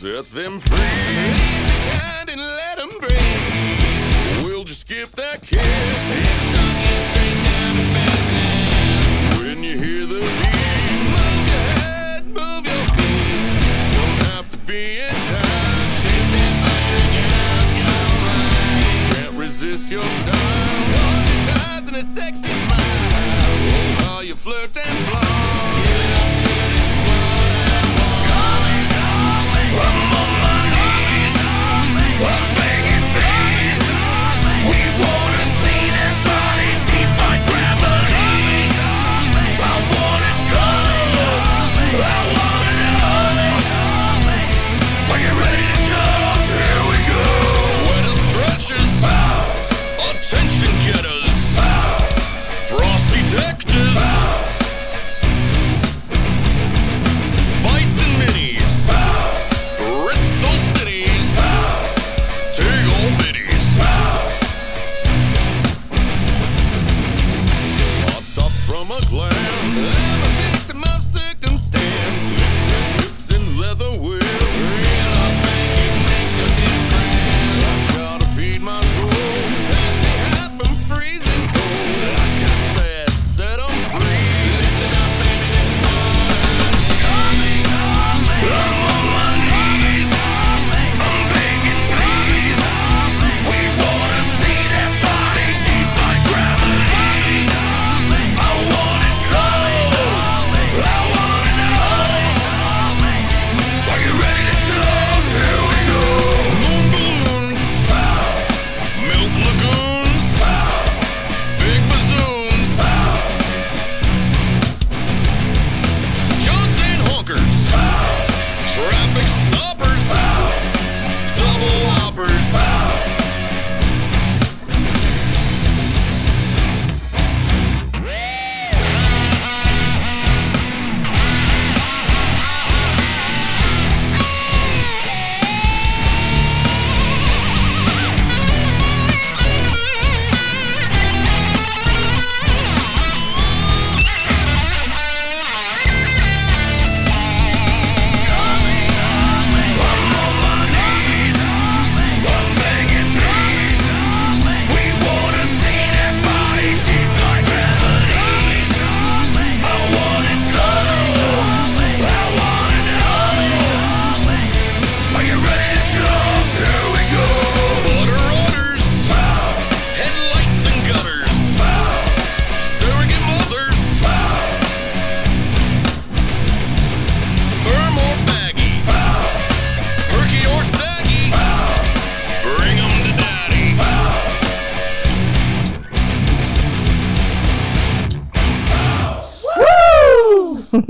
Set them free. Please be kind and let them breathe. We'll just skip that kiss. Start getting straight down to business. When you hear the beat, move your head, move your feet. Don't have to be in time. Shake that body like out your mind. Can't resist your style. Gorgeous eyes and a sexy smile. Oh, how you flirt and flaunt.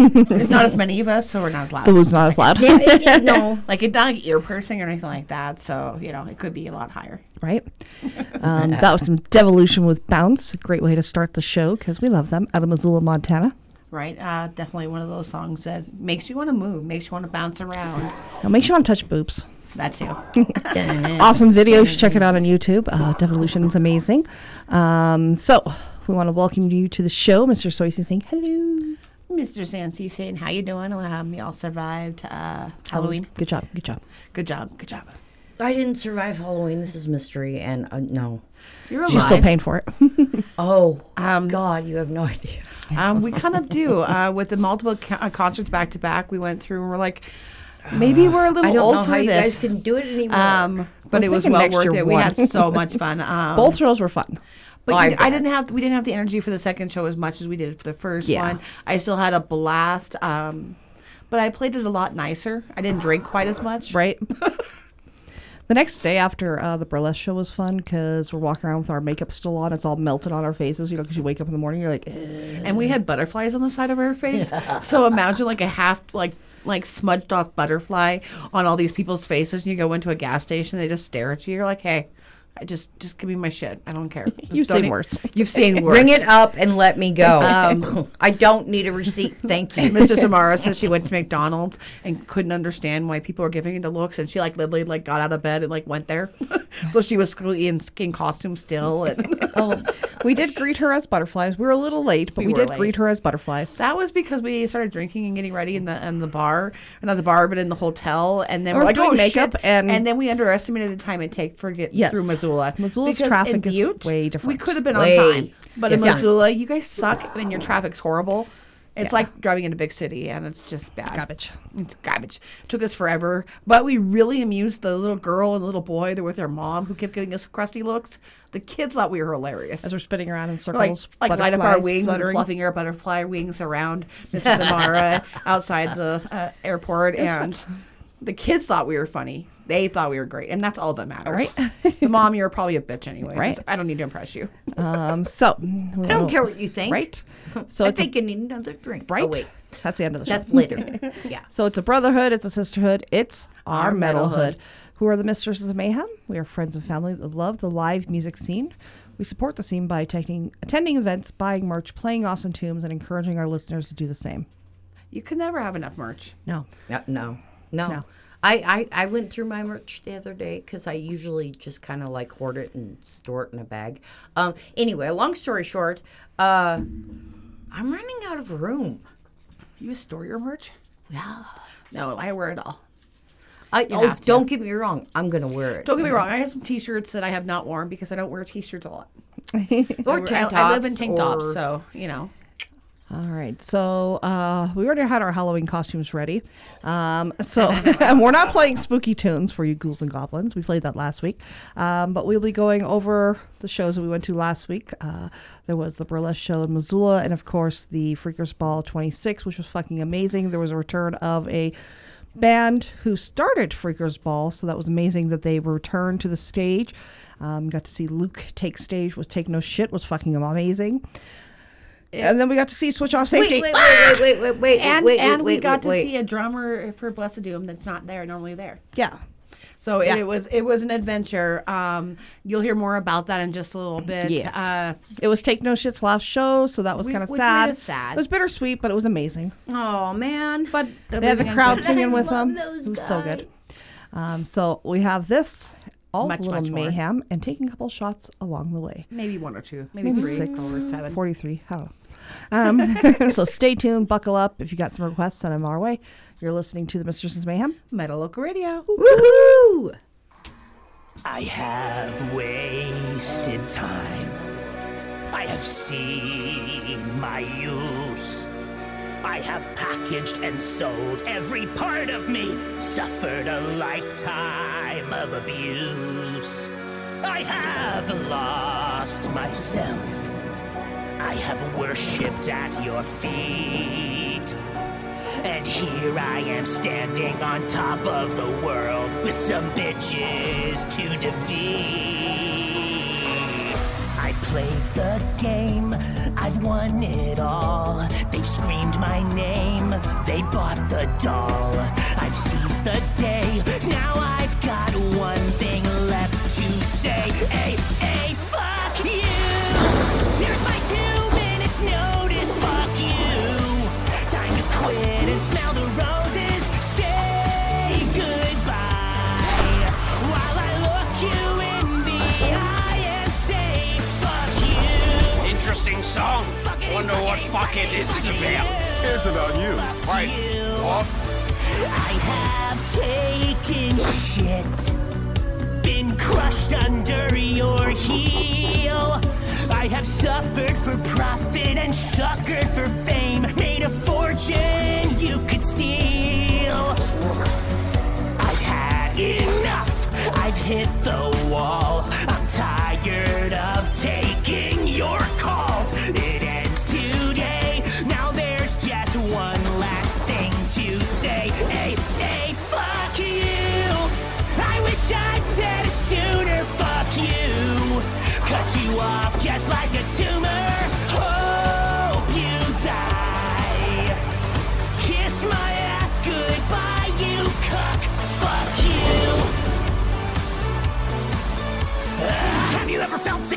There's not as many of us, so we're not as loud. It was not as loud. Yeah, it- it- no, like it's not like ear piercing or anything like that. So you know, it could be a lot higher. right? Um, that was some Devilution with Bounce. A great way to start the show because we love them out of Missoula, Montana. Right? Uh, definitely one of those songs that makes you want to move, makes you want to bounce around. Now make sure you want to touch boobs. That too. Awesome video. You should check it out on YouTube. Uh, Devilution is amazing. Um, so we want to welcome you to the show, Mr. Soisy saying hello. Mr. Sansi saying, "How you doing? Um, y'all survived uh, Halloween. Good job. Good job. Good job. Good job. I didn't survive Halloween. This is mystery, and uh, no. You're alive. She's still paying for it. Oh, Um, God, you have no idea. Um, we kind of do. Uh, with the multiple co- uh, concerts back to back, we went through and we're like, maybe we're a little I don't old know for how you this. guys can do it anymore. um, but We're it was well worth year it. We had so much fun. Um, Both shows were fun. But I I, didn't have we didn't have the energy for the second show as much as we did for the first Yeah. one. I still had a blast. Um, but I played it a lot nicer. I didn't drink quite as much. right? the next day after uh, the burlesque show was fun because we're walking around with our makeup still on. It's all melted on our faces, you know, because you wake up in the morning, you're like, eh. And we had butterflies on the side of our face. So imagine like a half like like smudged off butterfly on all these people's faces. And you go into a gas station, they just stare at you. You're like, hey. I just just give me my shit. I don't care. You've don't seen e- worse. You've seen worse. Bring it up and let me go. Um, I don't need a receipt. Thank you. Mr. Samara says she went to McDonald's and couldn't understand why people were giving her the looks, and she like literally like got out of bed and like went there. so she was in skin costume still, and oh, we did greet her as butterflies. We were a little late, but we, We did late. greet her as butterflies. That was because we started drinking and getting ready in the in the bar, not the bar, but in the hotel, and then Or we're like, doing oh, makeup shit. and- then we underestimated the time it take for get Yes. through Missoula. Missoula's Because traffic in is Butte, way We could have been Way on time, but in different. Missoula, you guys suck, and your traffic's horrible. It's Yeah. like driving in a big city, and it's just bad. Garbage. It's garbage. It Took us forever, but we really amused the little girl and the little boy. They're with their mom, who kept giving us crusty looks. The kids thought we were hilarious As we're spinning around in like circles, like light up our wings fluttering. and fluffing our butterfly wings around Mrs. Amara outside the uh, airport, and the kids thought we were funny. They thought we were great, and that's all that matters. Right. mom, you're probably a bitch anyway. Right. I don't need to impress you. Um, so I don't care what you think. right? So I it's a- you need another drink. right. Oh, wait. That's the end of the show. That's later. yeah. So it's a brotherhood, it's a sisterhood, it's our, Our metalhood. metalhood. Who are the Mistresses of Mayhem? We are friends and family that love the live music scene. We support the scene by attending, attending events, buying merch, playing awesome tunes, and encouraging our listeners to do the same. You can never have enough merch. No. Uh, no, no. No. I, I, I went through my merch the other day because I usually just kind of like hoard it and store it in a bag. Um, anyway, long story short, uh, I'm running out of room. You store your merch? No. No, I wear it all. I, oh, have to. don't get me wrong. I'm going to wear it. Don't get me wrong. I have some T-shirts that I have not worn because I don't wear T-shirts a lot. Or I, tank I- I live in tops tank tops, so you know. All right. So uh, we already had our Halloween costumes ready. Um, so and we're not playing spooky tunes for you ghouls and goblins. We played that last week. Um, but we'll be going over the shows that we went to last week. Uh, there was the burlesque show in Missoula, and of course the Freakers Ball 26, which was fucking amazing. There was a return of a band who started Freakers Ball, so that was amazing that they returned to the stage. Um, got to see Luke take stage with Take No Shit was fucking amazing. And then we got to see Switch Off Wait, Safety. wait, wait, wait, wait, wait, wait, And wait, and we wait, got wait, to wait. see a drummer for Blessiddoom that's not there normally there. Yeah. So Yeah. it, it was it was an adventure. Um, you'll hear more about that in just a little bit. Yes. Uh, It was Take No Shit's last show, so that was kind of which made sad. us sad. It was bittersweet, but it was amazing. Oh, man. but They had the crowd singing. singing with love them. those It was so good. Um, so we have this, all Much, little much more. mayhem, and taking a couple shots along the way. Maybe one or two, maybe, Maybe three six, or seven. 43. I don't know. Um, so stay tuned, buckle up. If you got some requests, send them our way. You're listening to the Mistresses Mayhem. Metal Local Radio. Woohoo! I have wasted time. I have seen my use. I have packaged and sold every part of me, suffered a lifetime of abuse. I have lost myself. I have worshipped at your feet. And here I am standing on top of the world with some bitches to defeat. I played the game, I've won it all. They've screamed my name, they bought the doll. I've seized the day, now I've got one thing left to say. Hey, Interesting song. Wonder what fucking this is about. It's about you. Right. What? I have taken shit, been crushed under your heel. I have suffered for profit and suckered for fame, made a fortune you could steal. I've had enough. I've hit the wall. I'm tired of taking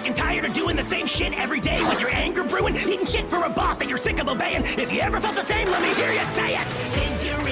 sick and tired of doing the same shit every day with your anger brewing, eating shit for a boss that you're sick of obeying? If you ever felt the same, let me hear you say it.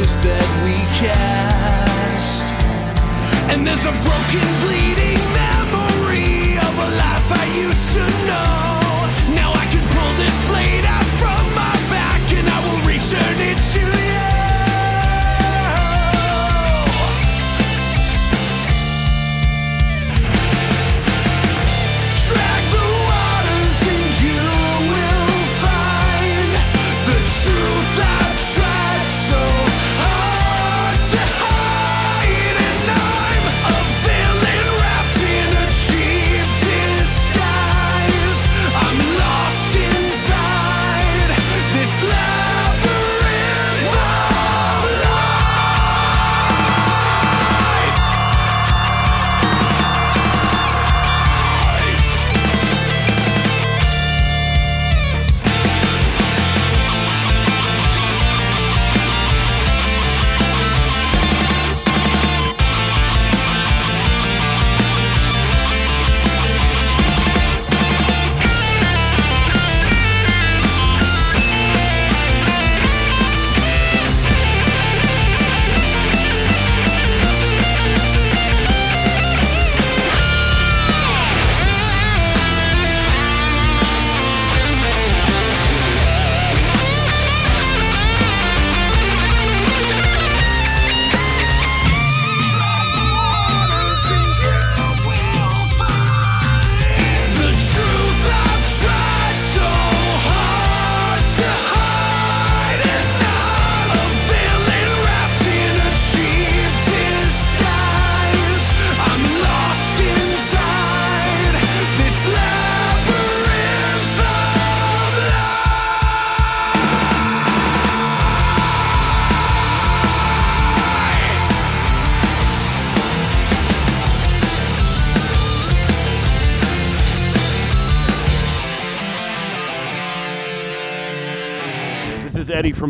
shadows that we cast. And there's a broken, bleeding memory of a life I used to know.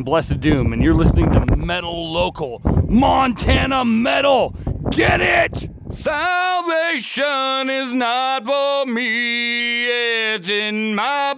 from Blessiddoom, and you're listening to Metal Local, Montana Metal. Get it? Salvation is not for me, it's in my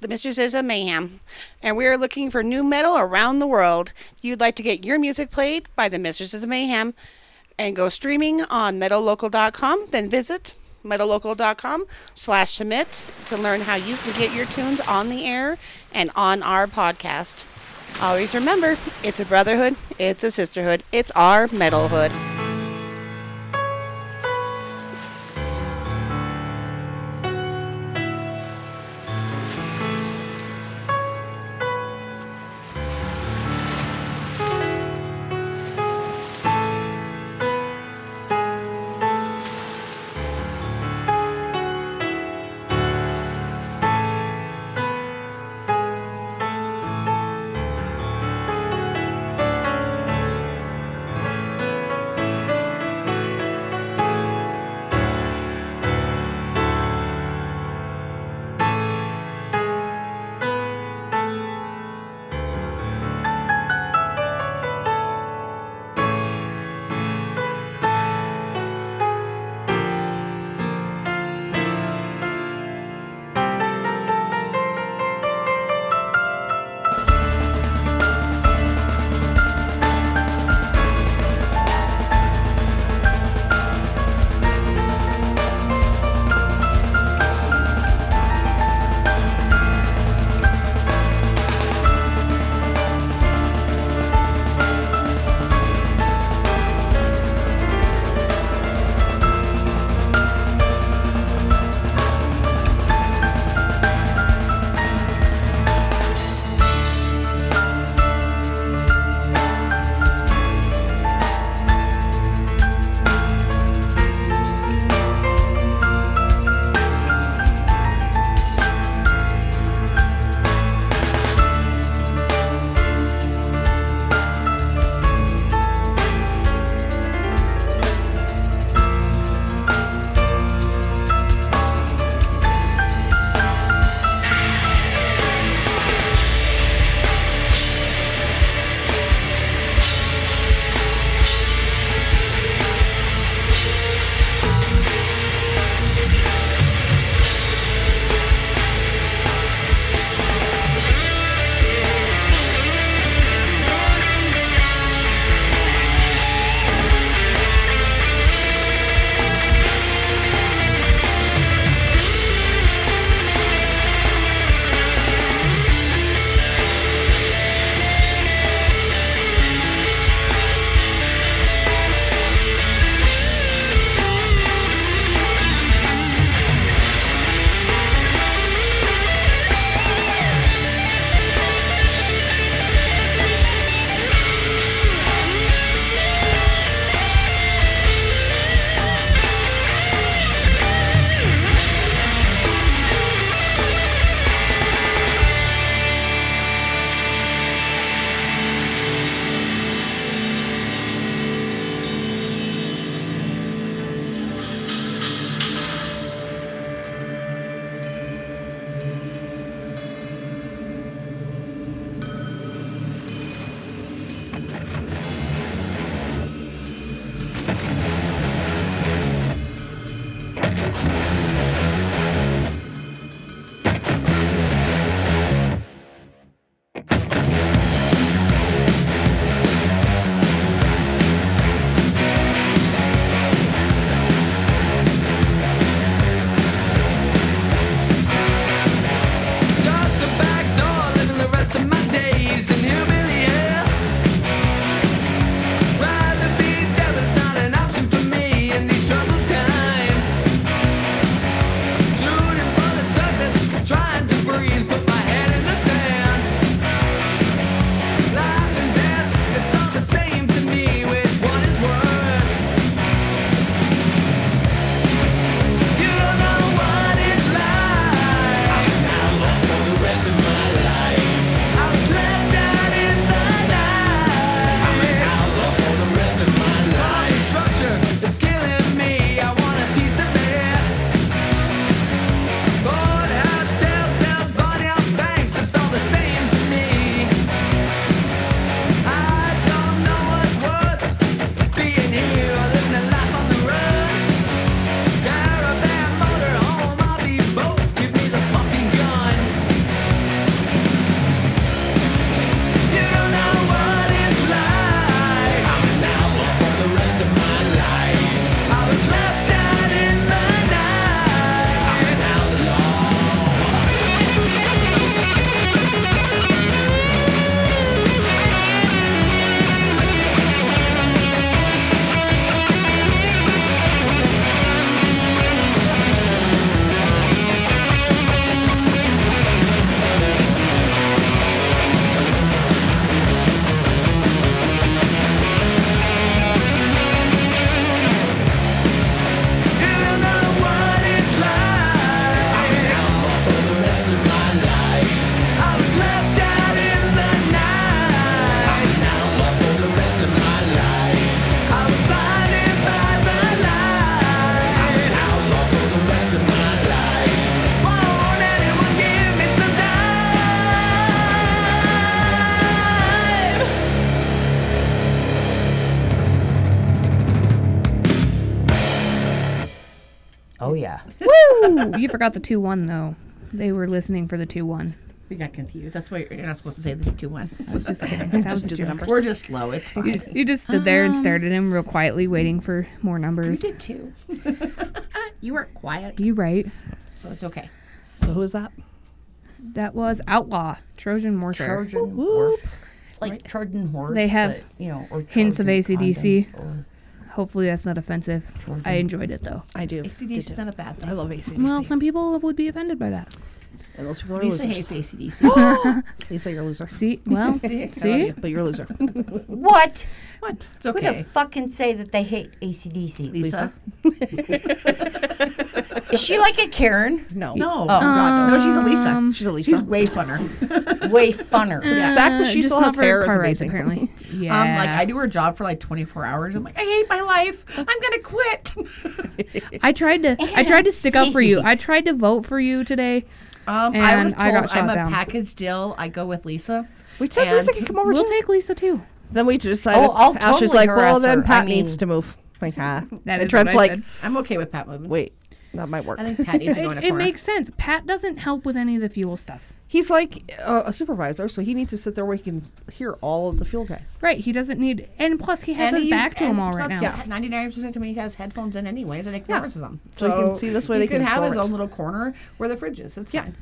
the Mistresses of Mayhem, and we are looking for new metal around the world. If you'd like to get your music played by the Mistresses of Mayhem and go streaming on metallocal.com, then visit metallocal.com slash submit to learn how you can get your tunes on the air and on our podcast. Always remember, it's a brotherhood, it's a sisterhood, it's our metalhood. You forgot the two one though. They were listening for the two one. We got confused. That's why you're not supposed to say the two one. I was just kidding. That was a do the joke. numbers. We're just slow. It's fine. You, you just stood there and um, stared at him real quietly, waiting for more numbers. You did too. you weren't quiet, You right. so it's okay. So who is that? That was Outlaw Trojan Warfare. Trojan warfare. It's like Trojan horse. They have but, you know, or hints of Trojan AC/DC. or- Hopefully that's not offensive. I enjoyed it though. I do. ACDC is not a bad thing. I love ACDC. Well, some people would be offended by that. and those people are Lisa losers. hates ACDC. Lisa, you're a loser. See, well, I love see, you, but you're a loser. What? what? It's Who the fuck can say that they hate ACDC? Lisa? Is she like a Karen? no. No. Oh, God, no. she's a Lisa. Um, She's a Lisa. She's way funner. Way funner. The fact that she just still not has for hair is car rides, amazing. apparently. Yeah. Um, like I do her job for like 24 hours. I'm like, I hate my life. I'm gonna quit. I tried to I tried to stick up for you. I tried to vote for you today. Um, I was And I told got shot I'm a down. package deal. I go with Lisa. We said And Lisa can come over We'll too. take Lisa too. Then we just decided. Oh, I'll Ashley's totally like, well, harass then her. Pat I needs to move. Like, ah. That and is Trent's what I like, said. I'm okay with Pat moving. wait, that might work. I think Pat needs to go in a It, it corner. makes sense. Pat doesn't help with any of the fuel stuff. He's like uh, a supervisor, so he needs to sit there where he can s- hear all of the fuel guys. Right. He doesn't need and plus he has And his he's- back to him all right plus, now. Yeah, 99% of me has headphones in anyways, and ignores them. So he can see this way He they could can have his absorb it. own little corner where the fridge is. It's fine.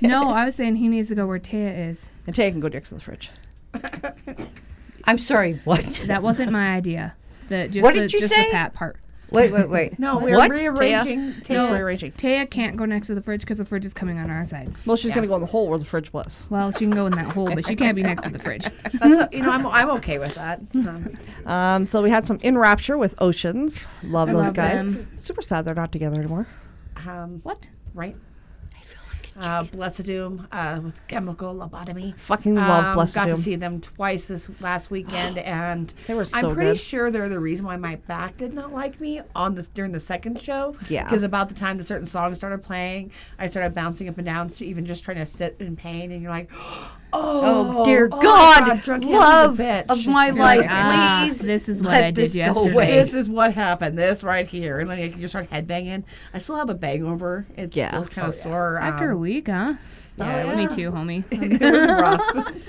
no, I was saying he needs to go where Taya is. And Tay can go next to the fridge. I'm sorry. What? That wasn't my idea. The just What the, did you just say? the Pat part. Wait, wait, wait. No, we're What? rearranging. No, Taya. rearranging. Taya can't go next to the fridge because the fridge is coming on our side. Well, she's gonna go in the hole where the fridge was. Well, she can go in that hole, but she can't be next to the fridge. That's you know, I'm, I'm okay with that. Um, Um, so we had some in rapture with Oceans. Love those love guys. them. Super sad they're not together anymore. um, What? right? Uh, Blessiddoom uh, with chemical lobotomy. Fucking love Um, Blessed Got to see them twice this last weekend, and They were I'm pretty good. sure they're the reason why my back did not like me on this during the second show. Yeah. because about the time that certain songs started playing, I started bouncing up and down, so even just trying to sit in pain, and you're like, oh, Oh, dear oh my God, drunk a love bitch." of my You're life, like, "Ah, please. this is what let I did yesterday." away. this is what happened. This right here, and then you start headbanging. I still have a hangover. It's Yeah. still kind of sore. After a um, week, huh? yeah, it Me too, homie. It was rough.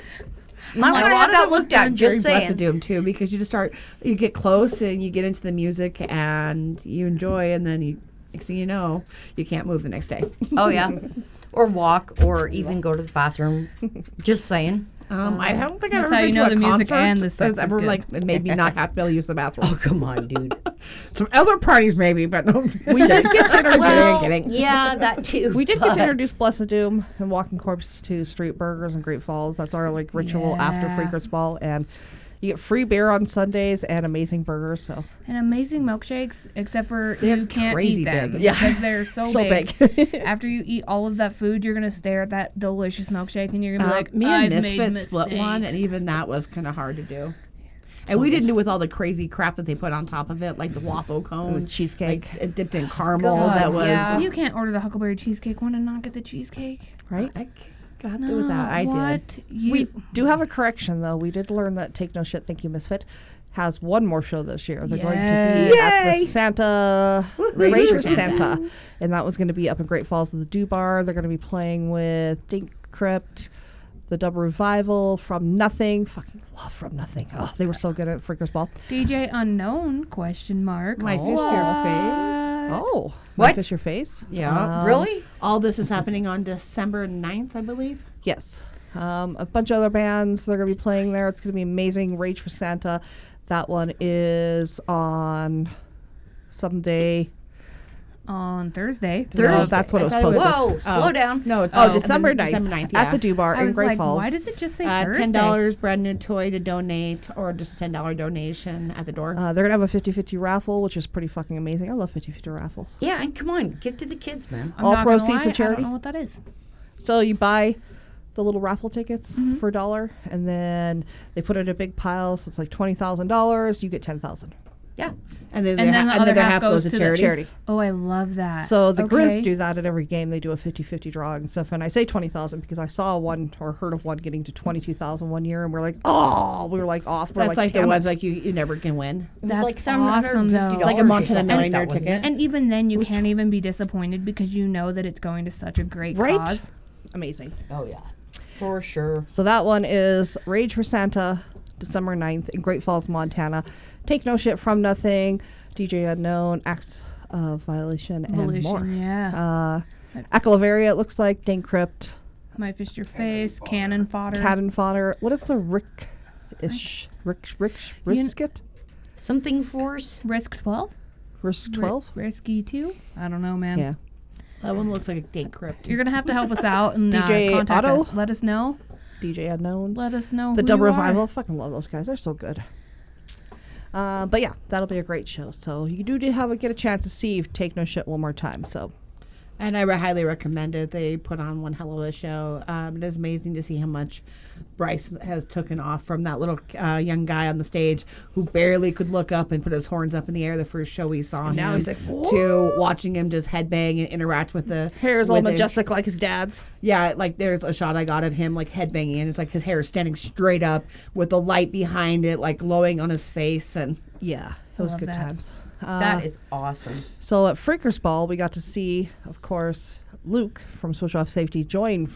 I'm gonna A lot have of that it was looked at. done Just during Blessed saying. Doom too, because you just start, you get close and you get into the music and you enjoy, and then you, next thing you know, you can't move the next day. Oh yeah, or walk, or even go to the bathroom. Just saying. Um, I don't think I've That's ever how been you to know a the music concert and the sex that's is ever good. like it made me not have to be use the bathroom. Oh come on, dude. Some other parties maybe, but no. We did get to introduce. well, kidding. yeah, that too. We did get to but- introduce Blessiddoom and Walking Corpse to Street Burgers and Great Falls. That's our like ritual after Yeah. Freakers Ball, and you get free beer on Sundays and amazing burgers. So And amazing milkshakes, except for They're you can't crazy eat them big. Yeah. because they're so, So big. big. After you eat all of that food, you're gonna stare at that delicious milkshake and you're gonna be Uh, like, me "I've and made Misfits split one, and even that was kind of hard to do. And we didn't do with all the crazy crap that they put on top of it, like the waffle cone, cheesecake. like, dipped in caramel. God, that was yeah. You can't order the Huckleberry cheesecake one and not get the cheesecake. right. I got through with that. I did. We do have a correction though. We did learn that Take No Shit, Thank You Misfit has one more show this year. They're going to be at the Santa Rage for Santa. and that was going to be up in Great Falls at the Do Bar. They're going to be playing with Dink Crypt, the Dub Revival, From Nothing. Fucking love From Nothing. Oh, they were so good at Freakers Ball. DJ Unknown question mark. My fish your face. Oh, What? Kiss Your Face? Yeah. Um, Really? All this is happening on December 9th, I believe. Yes. Um, a bunch of other bands they're going to be playing there. It's going to be amazing. Rage for Santa. That one is on someday. On Thursday. No, that's what it was I thought posted. was- Whoa, slow down. No, it's Oh, December and 9th, December 9th, at the Do Bar I in was Great like, Falls. why does it just say Uh, Thursday? ten dollars brand new toy to donate, or just a ten dollar donation at the door. Uh, they're going to have a 50 50 raffle, which is pretty fucking amazing. I love 50 50 raffles. Yeah, and come on, give to the kids, man. I'm all not gonna proceeds to charity? I don't know what that is. So you buy the little raffle tickets Mm-hmm. for a dollar, and then they put it in a big pile. So it's like $20,000. You get 10000 Yeah. and then, And their, then the and other their half goes to the charity. charity. Oh, I love that. So the okay. Grizz do that at every game. They do a 50-50 draw and stuff. And I say 20,000 because I saw one or heard of one getting to 22,000 one year and we're like, "Oh, we were like off." We're That's like, like, the ones like you, you never can win. That's like awesome, though. $750 Like a or Montana something like Millionaire that, ticket. it? And even then, you can't even be disappointed because you know that it's going to such a great Right? cause. amazing. Oh yeah, for sure. So that one is Rage for Santa, December 9th in Great Falls, Montana. Take No Shit from Nothing, DJ Unknown, Acts of Violation, and more. Evolution, yeah. Uh, Acalaveria, it looks like, Dane Crypt, My fist, your face, cannon fodder. Cannon Fodder. What is the Rick ish? Rick, Rick, You kn- Risket? Something force. Risk 12? Risk Ri- 12? risky 2? I don't know, man. Yeah. That one looks like a date crypt. You're going to have to help us out and uh, DJ contact Otto? us. Let us know. DJ Unknown. Let us know. the Double you are. Revival. Fucking love those guys. They're so good. Uh, but yeah, that'll be a great show. So you do have a, get a chance to see Take No Shit one more time. So And I highly recommend it. They put on one hell of a show. Um, it is amazing to see how much Bryce has taken off from that little uh, young guy on the stage who barely could look up and put his horns up in the air the first show we saw now him he's like, to watching him just headbang and interact with the hair is all majestic like his dad's. Yeah, like there's a shot I got of him like headbanging and it's like his hair is standing straight up with the light behind it like glowing on his face and Yeah, it was love good that. times. Uh, That is awesome. So at Freakers Ball, we got to see, of course, Luke from Switch Off Safety join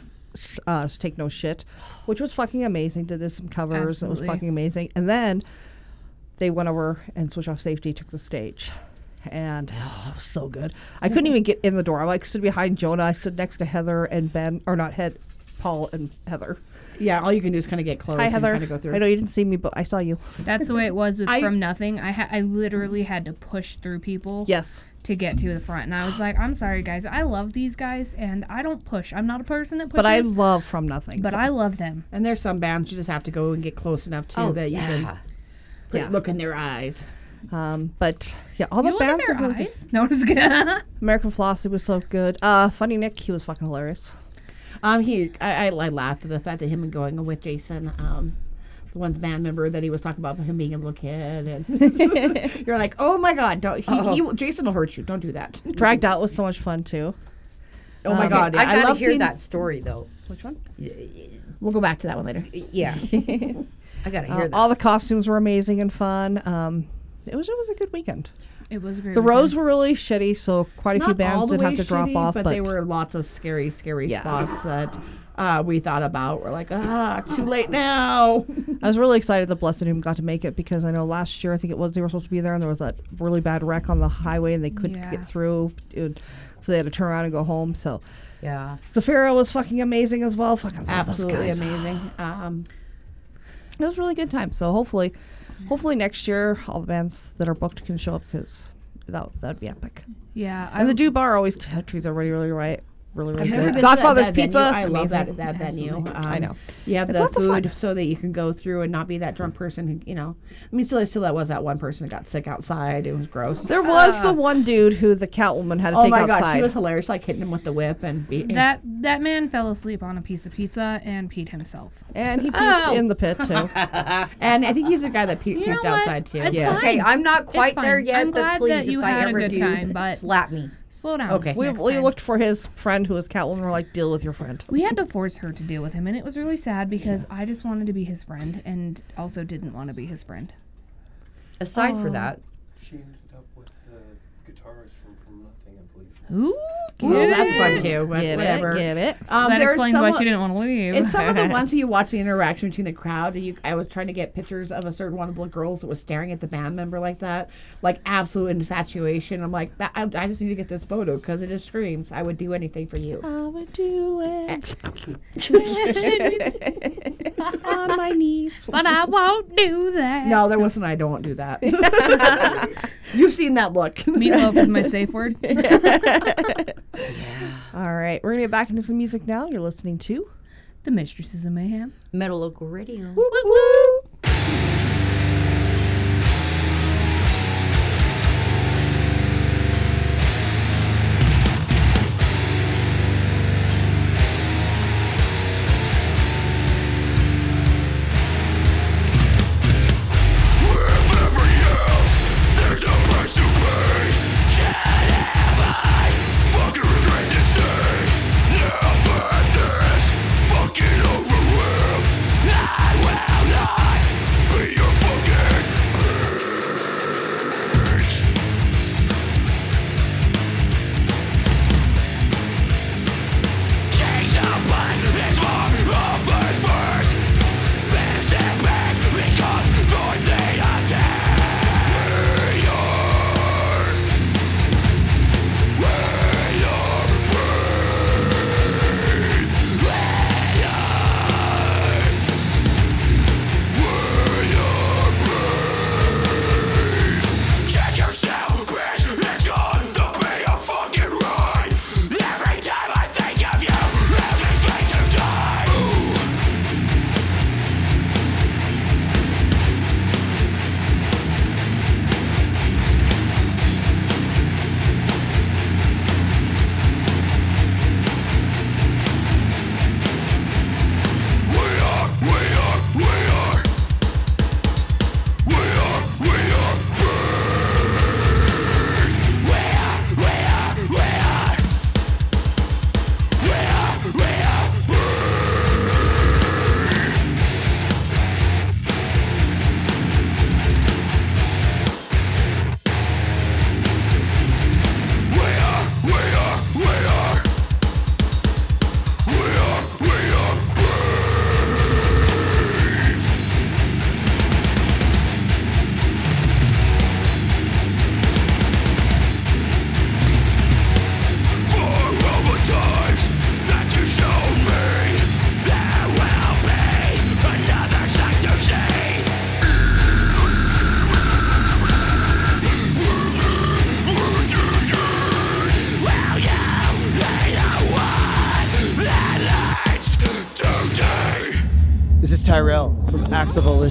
uh, Take No Shit, which was fucking amazing. Did this some covers. It was fucking amazing. And then they went over and Switch Off Safety took the stage. And oh, it was so good. I couldn't even get in the door. I like stood behind Jonah. I stood next to Heather and Ben, or not Head, Paul and Heather. yeah, all you can do is kind of get close Hi and Heather. kind of go through. I know you didn't see me, but I saw you. That's the way it was with I- From Nothing. I ha- I literally had to push through people Yes. to get to the front. And I was like, I'm sorry, guys. I love these guys, and I don't push. I'm not a person that pushes. But I love From Nothing. but so- I love them. And there's some bands you just have to go and get close enough to Oh that you yeah. can put- Yeah. look in their eyes. Um, but yeah, all You the look at bands their are really good. eyes. No, it's good. American Flossie was so good. Uh, Funny Nick, he was fucking hilarious. Um, he, I, I, I laughed at the fact that him and going with Jason, um, the one band member that he was talking about him being a little kid, and you're like, oh my god, don't he, he Jason will hurt you, don't do that. Dragged Out was so much fun too. Oh my Um, god, I yeah, gotta love hear seeing- that story though. Which one? We'll go back to that one later. Yeah. I gotta hear Uh, that. all the costumes were amazing and fun. Um, it was it was a good weekend. It was great. The roads were really shitty, so quite a few Not all bands the did have to drop shitty, off. but, there were lots of scary, scary Yeah. spots that uh, we thought about. We're like, ah, too late now. I was really excited that Blessiddoom got to make it because I know last year I think it was they were supposed to be there and there was that really bad wreck on the highway and they couldn't Yeah. get through, It- so they had to turn around and go home. So yeah. Zafira was fucking amazing as well. Fucking love those Absolutely guys. amazing. Um, It was a really good time. So hopefully, hopefully next year all the bands that are booked can show up because that that'd be epic. Yeah, I And the Dew Bar always t- treats everybody really right. Really, really I've never good. been to that- Godfather's that venue. Pizza. I love amazing. that that venue. Um, I know. You have It's the lots of fun. food so that you can go through and not be that drunk person who, you know. I mean, still, still, that was that one person that got sick outside. It was gross. There was the one dude who the Catwoman had to oh take my outside. gosh, she was hilarious. Like hitting him with the whip and beating. that that man fell asleep on a piece of pizza and peed himself. and he peeked Oh. in the pit too. and I think he's the guy that pe- You peeked know what? outside too. It's yeah. fine. Okay, I'm not quite there yet, I'm but glad please, that you if I had a ever good do, time, but- slap me. Slow down. Okay. we we looked for his friend who was Catwoman. We're like, deal with your friend. We had to force her to deal with him, and it was really sad because I just wanted to be his friend and also didn't want to be his friend. Aside for that, She ended up with the guitarist from From Nothing, I believe. Ooh, Well, that's fun too. But Get whatever. it? Get it? Um, that there's explains why she didn't want to leave. It's some of the ones that you watch the interaction between the crowd. And you, I was trying to get pictures of a certain one of the girls that was staring at the band member like that, like absolute infatuation. I'm like, that, I, I just need to get this photo because it just screams, "I would do anything for you." I would do it on my knees. but I won't do that. No, there wasn't. I don't do that. You've seen that look. Meatloaf is my safe word. Yeah. All right, we're gonna get back into some music now. You're listening to The Mistresses of Mayhem. Metal Local Radio. With every yes,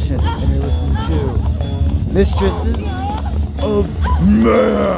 And you're listening to Mistresses of Mayhem.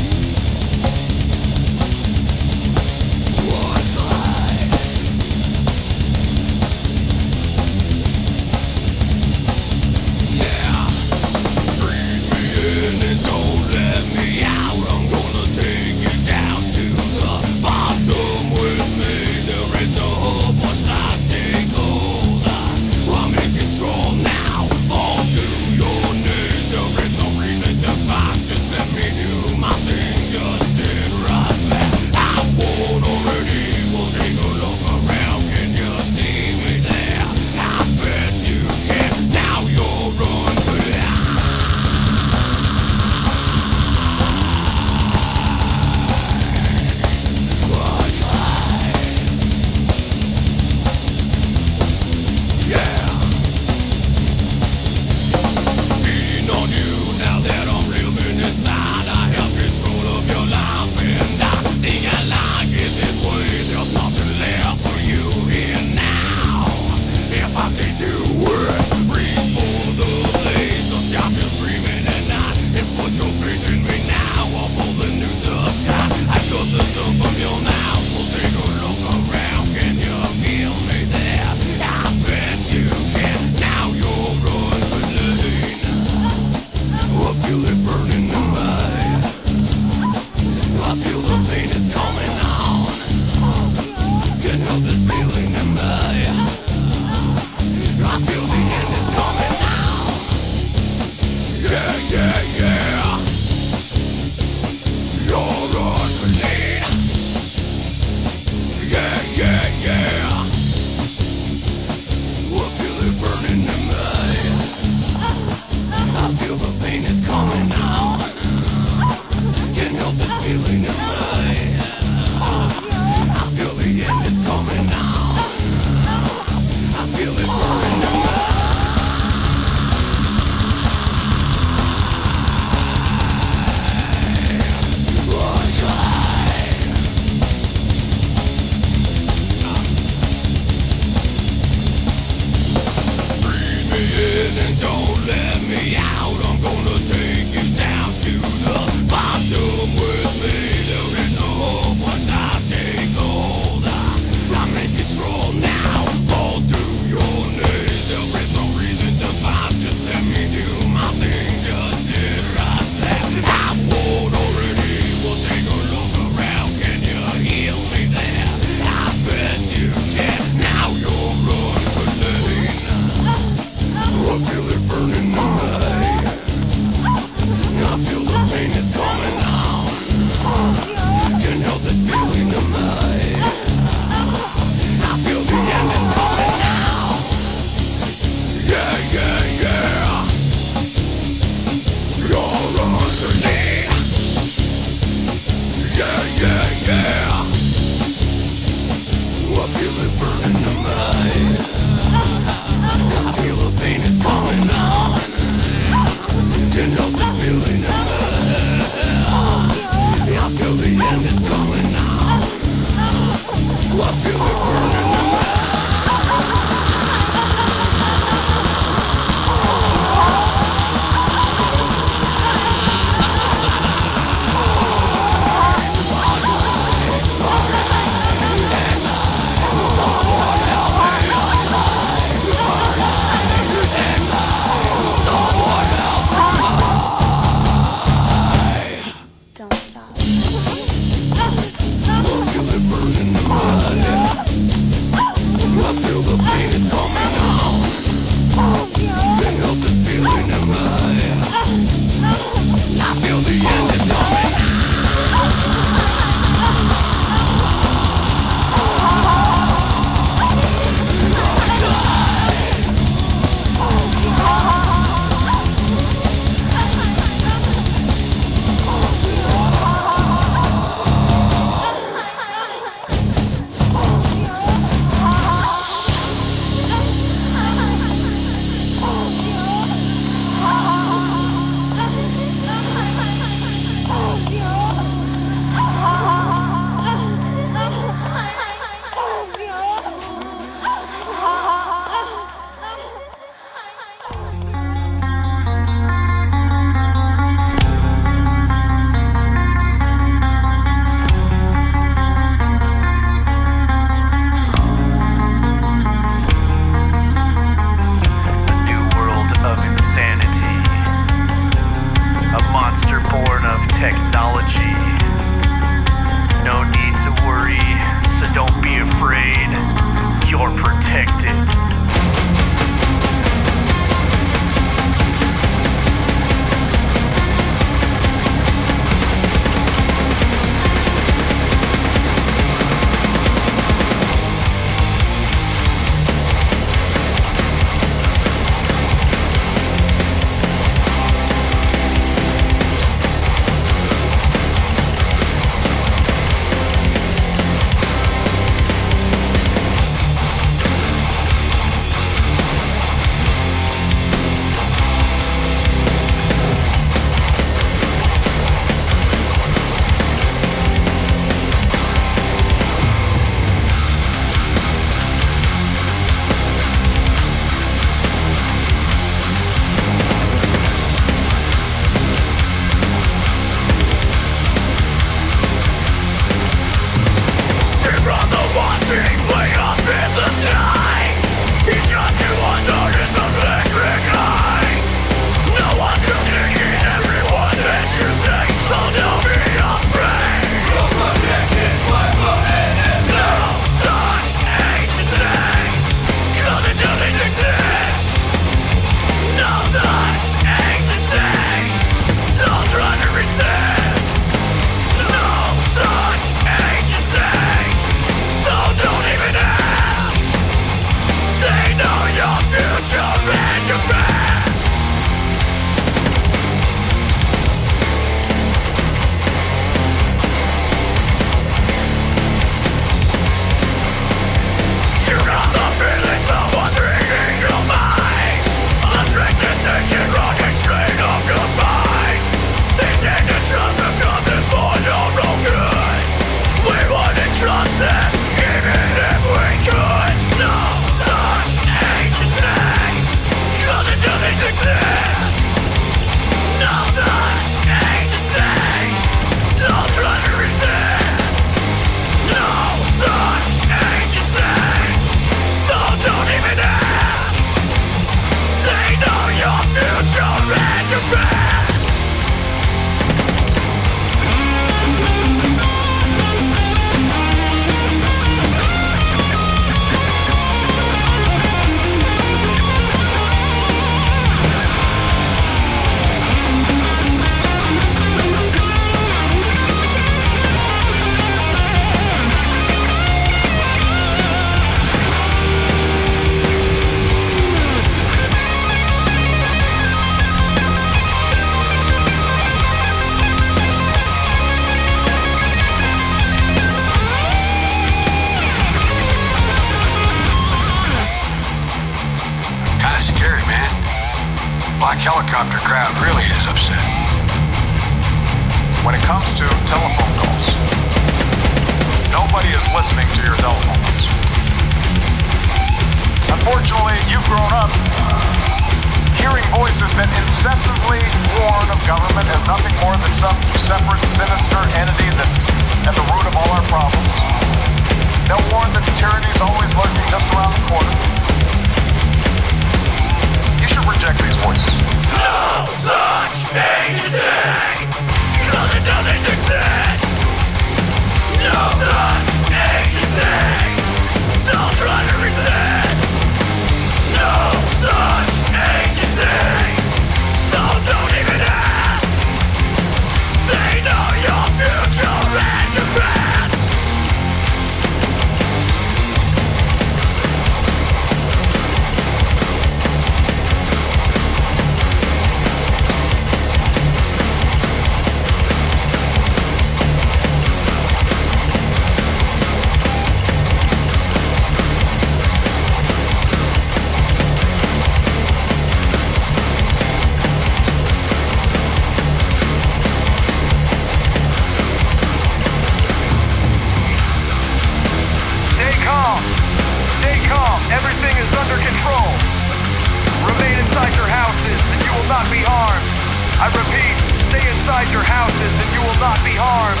Inside your houses and you will not be harmed.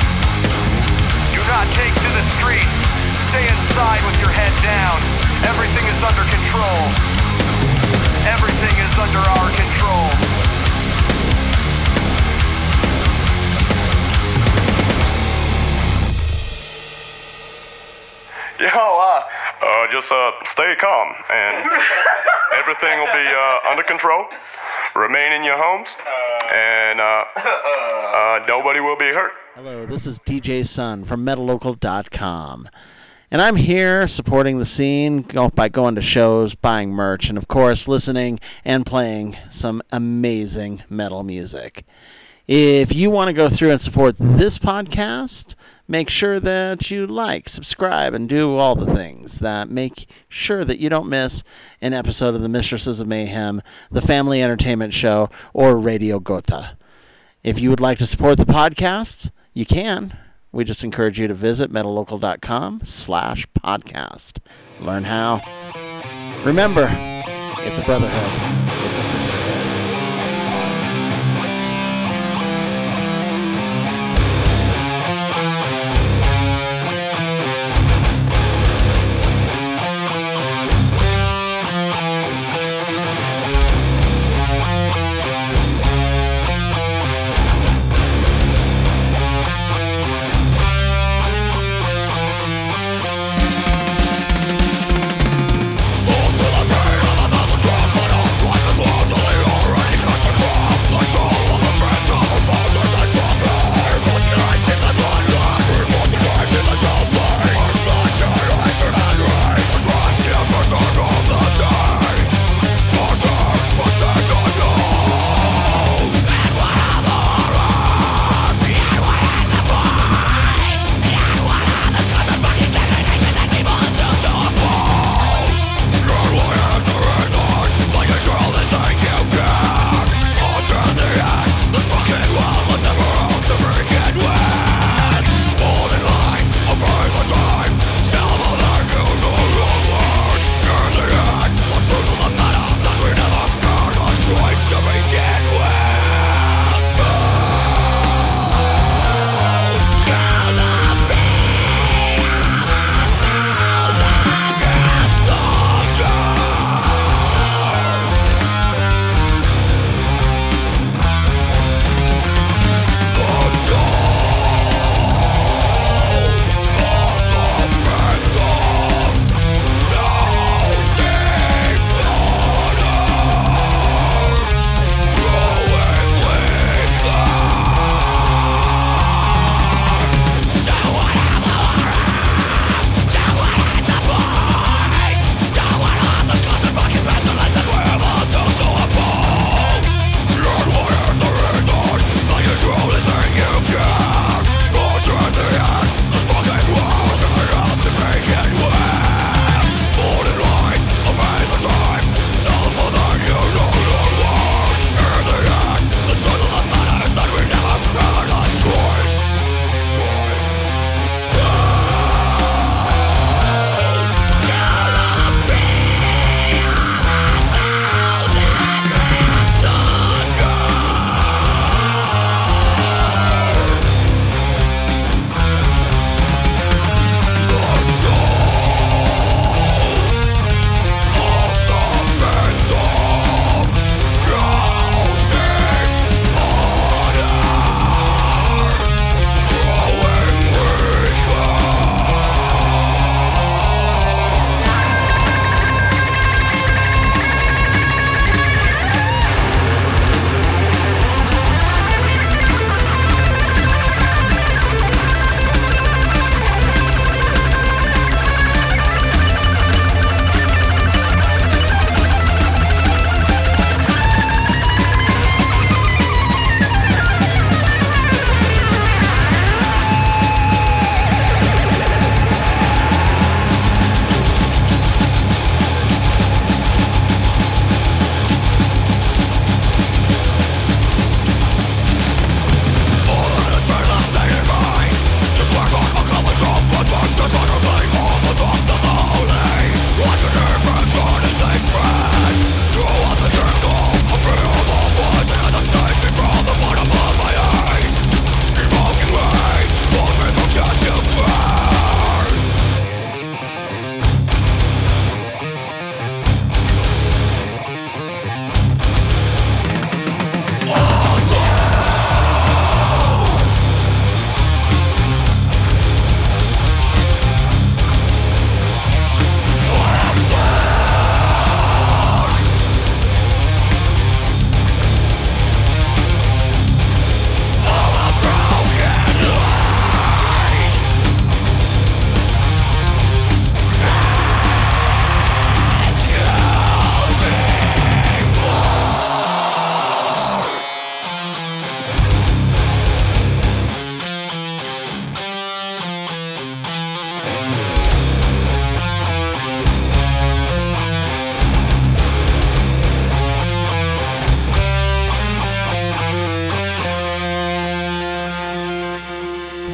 Do not take to the streets. Stay inside with your head down. Everything is under control. Everything is under our control. Yo, uh, uh, just uh, stay calm and everything will be uh, under control. Remain in your homes and uh, uh, nobody will be hurt. Hello, this is DJ Sun from MetalLocal.com. And I'm here supporting the scene by going to shows, buying merch, and of course, listening and playing some amazing metal music. If you want to go through and support this podcast, make sure that you like, subscribe, and do all the things that make sure that you don't miss an episode of the Mistresses of Mayhem, the Family Entertainment Show, or Radio Gotha. If you would like to support the podcast, you can. We just encourage you to visit metallocal.com slash podcast. Learn how. Remember, it's a brotherhood. It's a sisterhood.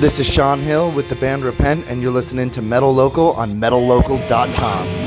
This is Sean Hill with the band Repent, and you're listening to Metal Local on metallocal.com.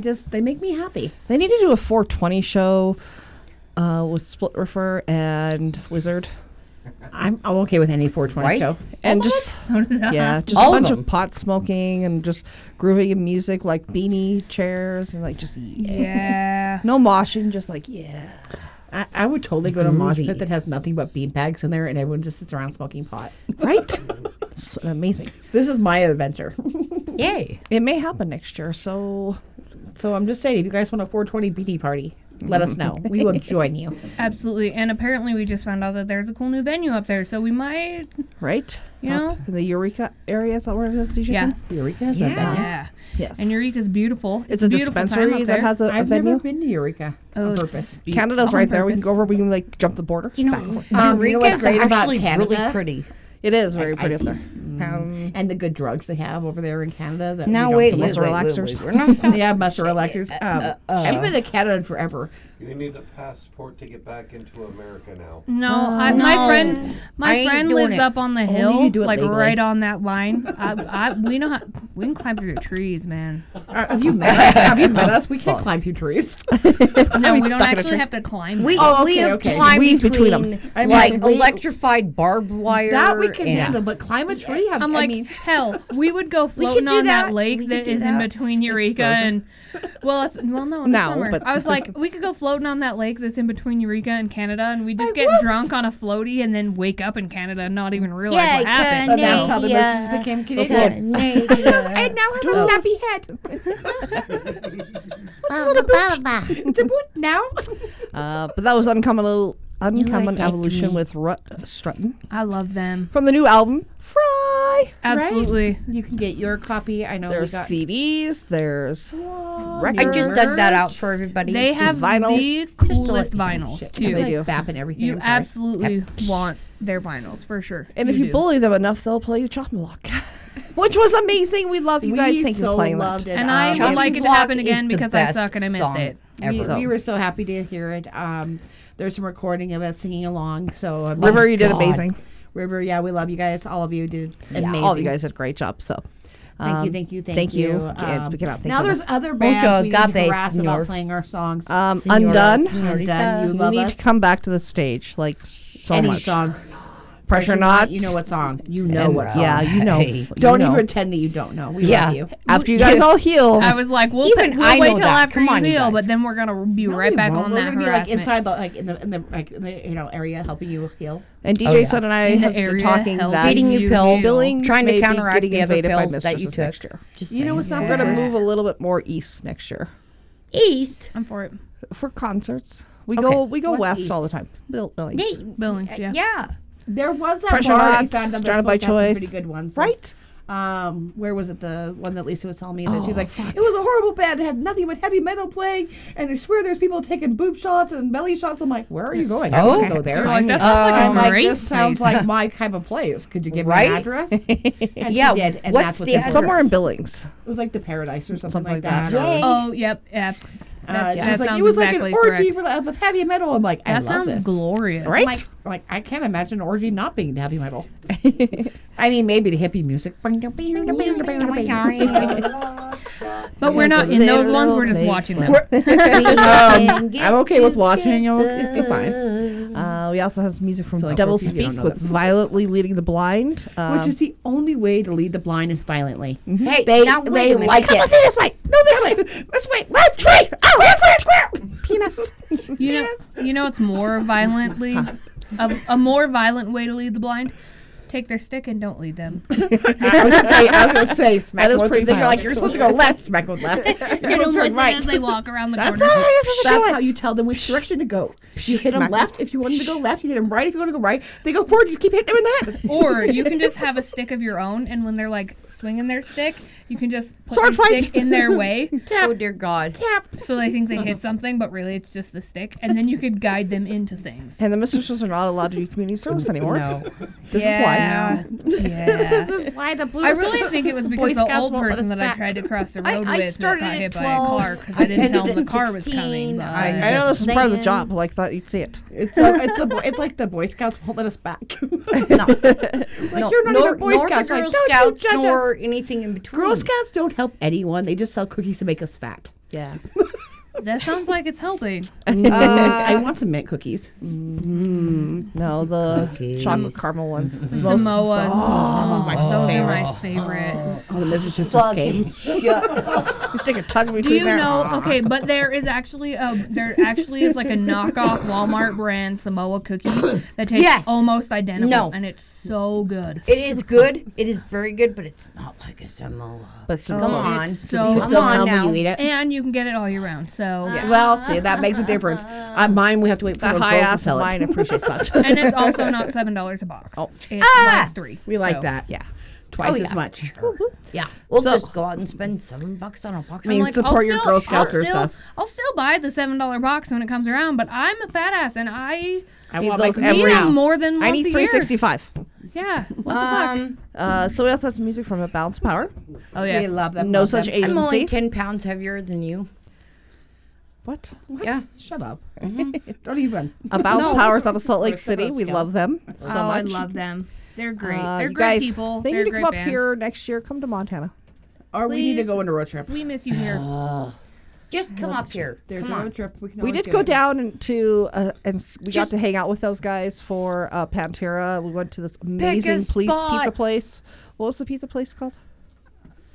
They just they make me happy. They need to do a 420 show uh, with Split Refer and Wizard. I'm, I'm okay with any 420 right? show. And just yeah, just All a bunch of, of, pot smoking and just grooving and music like beanie chairs and like just yeah. yeah. no moshing, just like yeah. I, I would totally go to a mosh pit that has nothing but bean bags in there and everyone just sits around smoking pot. Right? it's amazing. This is my adventure. Yay. It may happen next year, so so I'm just saying, if you guys want a 420 BD party, let us know. We will join you. Absolutely. And apparently, we just found out that there's a cool new venue up there, so we might. Right. You know, in the Eureka area is that where it is? in the yeah. Eureka. Is yeah. That yeah. Yes. And Eureka's beautiful. It's, it's a, beautiful dispensary that has a, a I've venue. I've never been to Eureka oh. on purpose. Canada's on right purpose. there. We can go over. We can like jump the border. You know, um, Eureka you know is actually Canada? really pretty. It is very Like pretty up there. ices. Um, and the good drugs they have over there in Canada. That Now we don't wait, so wait, muscle wait, wait, relaxers. wait, We're They have muscle relaxers. Um, I haven't been to Canada forever. You need a passport to get back into America now. No, I, my No. friend, my ain't friend lives it. up on the hill, you do it like legally. right on that line. I, I, we know how, we can climb through trees, man. Uh, have you met us? Have you met us? We can not climb through trees. No, mean, we don't stuck in a actually have to climb. We, them. Oh, we have okay. climbed Weave between, between 'em. I mean, like we- electrified barbed wire. that we can handle, but climb a tree? Have, I'm I like, mean, hell, we would go floating on that, that. lake that is that could do is in between Eureka and. Well, it's, well, no, in the No, summer. but- I was like, we could go floating on that lake that's in between Eureka and Canada, and we just I get would. drunk on a floaty and then wake up in Canada and not even realize Yeah, what happened. and that's how the Canada. business became Okay. Canadian. Canada. I now have a nappy head. it's a boot now. uh, but that was uncommon, uncommon like evolution me. with Rut Struttin I love them. from the new album Fry. Absolutely. You can get your copy. I know There's we got CDs. There's I just dug that out for everybody. They have Just vinyls, the just to let coolest vinyls shit. too. They do. bap and everything. You I'm sorry. absolutely want their vinyls for sure. And if you do. bully them enough, they'll play you Chocolate Block, which was amazing. We love you guys. We Thank you so for playing loved that. it. and I Um, would like it to happen again because I suck and I missed song it. we, ever. we were so happy to hear it. Um, there's some recording of us singing along. So River, you did God. amazing. River, yeah, we love you guys. All of you did amazing. All of you guys did a great job. So. Thank you, um, thank you, thank, thank you. you. Um, thank now there's other bands Mucho we need to harass senor. about playing our songs. Um, Senora, Undone. senorita. Undone, you You need us. to come back to the stage, like so Any much. song. Pressure not. You know what song. You know And- what song. Yeah, you know. Hey. You Don't know. even pretend that you don't know. We Yeah. love you. After you guys all heal, I was like, we'll, Even pay, we'll I wait know till that. after Come you on, you heal, but then we're gonna be No, right back won't. on We're that gonna be like inside the like in the in the like in the you know area helping you heal. and DJ Oh, yeah. Son and I In have been talking help that Feeding you pills, Billings trying to counteract getting the other invaded by pills that you took. next year. Just You know what's saying. not We're gonna move a little bit more east next year East. I'm for it. for concerts. We Okay. go we go What's west east? all the time. Bill, Billings. Hey, Billings, yeah. yeah. There was a Pressure bar that we Not, found that was by supposed to have some Choice. pretty good ones. Right? Um, where was it? The one that Lisa was telling me that she's Oh, like, fuck. it was a horrible band. It had nothing but heavy metal playing, and I swear there's people taking boob shots and belly shots. I'm like, where are you going? I So? want to go there. So like, that sounds like I'm like, great this sounds place. like my type of place. Could you give me Right? an address? And Yeah, she did, and what's that's what the address? Somewhere in Billings. It was like the Paradise or something, Something like like that. that. or- Oh, yep, yeah. Uh, That's, she's that like, sounds it was exactly like an orgy correct. for the, with heavy metal. I'm like, I that love sounds this. glorious. I'm Like, like I can't imagine an orgy not being heavy metal. I mean, maybe the hippie music. But we're not in those ones. We're just watching them. um, I'm okay with watching. You it's, it's fine. Uh, we also have some music from So, like, Devil for people who Speak with that. Violently Leading the Blind. Um, Which is the only way to lead the blind is violently. Hey, They now wait they a minute. Come it. on, this way. No, this way. This way. Left tree. Oh, left way. Square. Penis. You know, you know, it's more violently, a, a more violent way to lead the blind. Take their stick and don't lead them. I was gonna say. I was gonna say. Smack That is pretty the finger like you're supposed to go left. Smack with left. You're Hit supposed them to with turn right. it as they walk around the That's, corner. how, do that's it. how you tell them which direction to go. You hit them Smack left if you want them to go left. You hit them right if you want to go right. If they go forward, you keep hitting them in the head. Or you can just have a stick of your own, and when they're like swinging their stick, you can just put Sword your fight. stick in their way, Oh dear God. Tap. so they think they hit something, but really it's just the stick, and then you could guide them into things. and the mistresses are not allowed to do community service anymore. No. This yeah. is why. Yeah. This is why the blue. I really think it was Boy because the Scouts old person us that I tried to cross the I- road I with that started got at hit by a 12. car because I I didn't tell them the at car was 16. coming. But I. I know this is Just part of the saying. but I thought you'd see it. It's a, it's a, Bo- it's like the Boy Scouts won't let us back. No. Like, you're not nor, even Boy nor Scouts. the Like, Girl Scouts judge us. nor anything in between. Girl Scouts don't help anyone. They just sell cookies to make us fat. Yeah. That sounds like it's helping. Uh, I want some mint cookies. Mm-hmm. No, the Cookies. chocolate caramel ones. Samoas. Oh, my Those favorite. are my favorite. Oh, the mistress just Fucking escaped. You stick a tongue between Do you there. know? Okay, but there is actually a there actually is like a knockoff Walmart brand Samoa cookie that tastes Yes. almost identical, No. and it's so good. It is good. It is very good, but it's not like a Samoa. But come Samoa- on, So come on now. you eat it? and you can get it all year round. So Well, see, that makes a difference. Uh, mine, we have to wait for The the high girls to ass sell of it. mine appreciate that. and it's also not seven dollars a box. Oh. it's Ah! like three. We like that. yeah. Twice Oh, as yeah, much. Yeah, we'll So- just go out and spend seven bucks on a box. I mean, like, support I'll your still, Girl Scouts or stuff. I'll still buy the seven dollar box when it comes around, but I'm a fat ass and I I Need want those my need every- them more than once I need 365. Yeah. What the fuck? um, Uh, so we also have some music from a Balance Power. Oh yes. We love them. No love such them. agency. I'm only ten pounds heavier than you. What? Yeah, Shut up. Don't even. A Balance No. Power's out of Salt Lake City. We love them so oh, I love them. They're great. Uh, They're great guys, people. They They're need to come up band. here next year. Come to Montana. Or we need to go on a road trip. We miss you here. just come up here. There's come a on. road trip. We, can We did go it. down to uh, and we Just- got to hang out with those guys for uh, Pantera. We went to this amazing ple- pizza place. What was the pizza place called?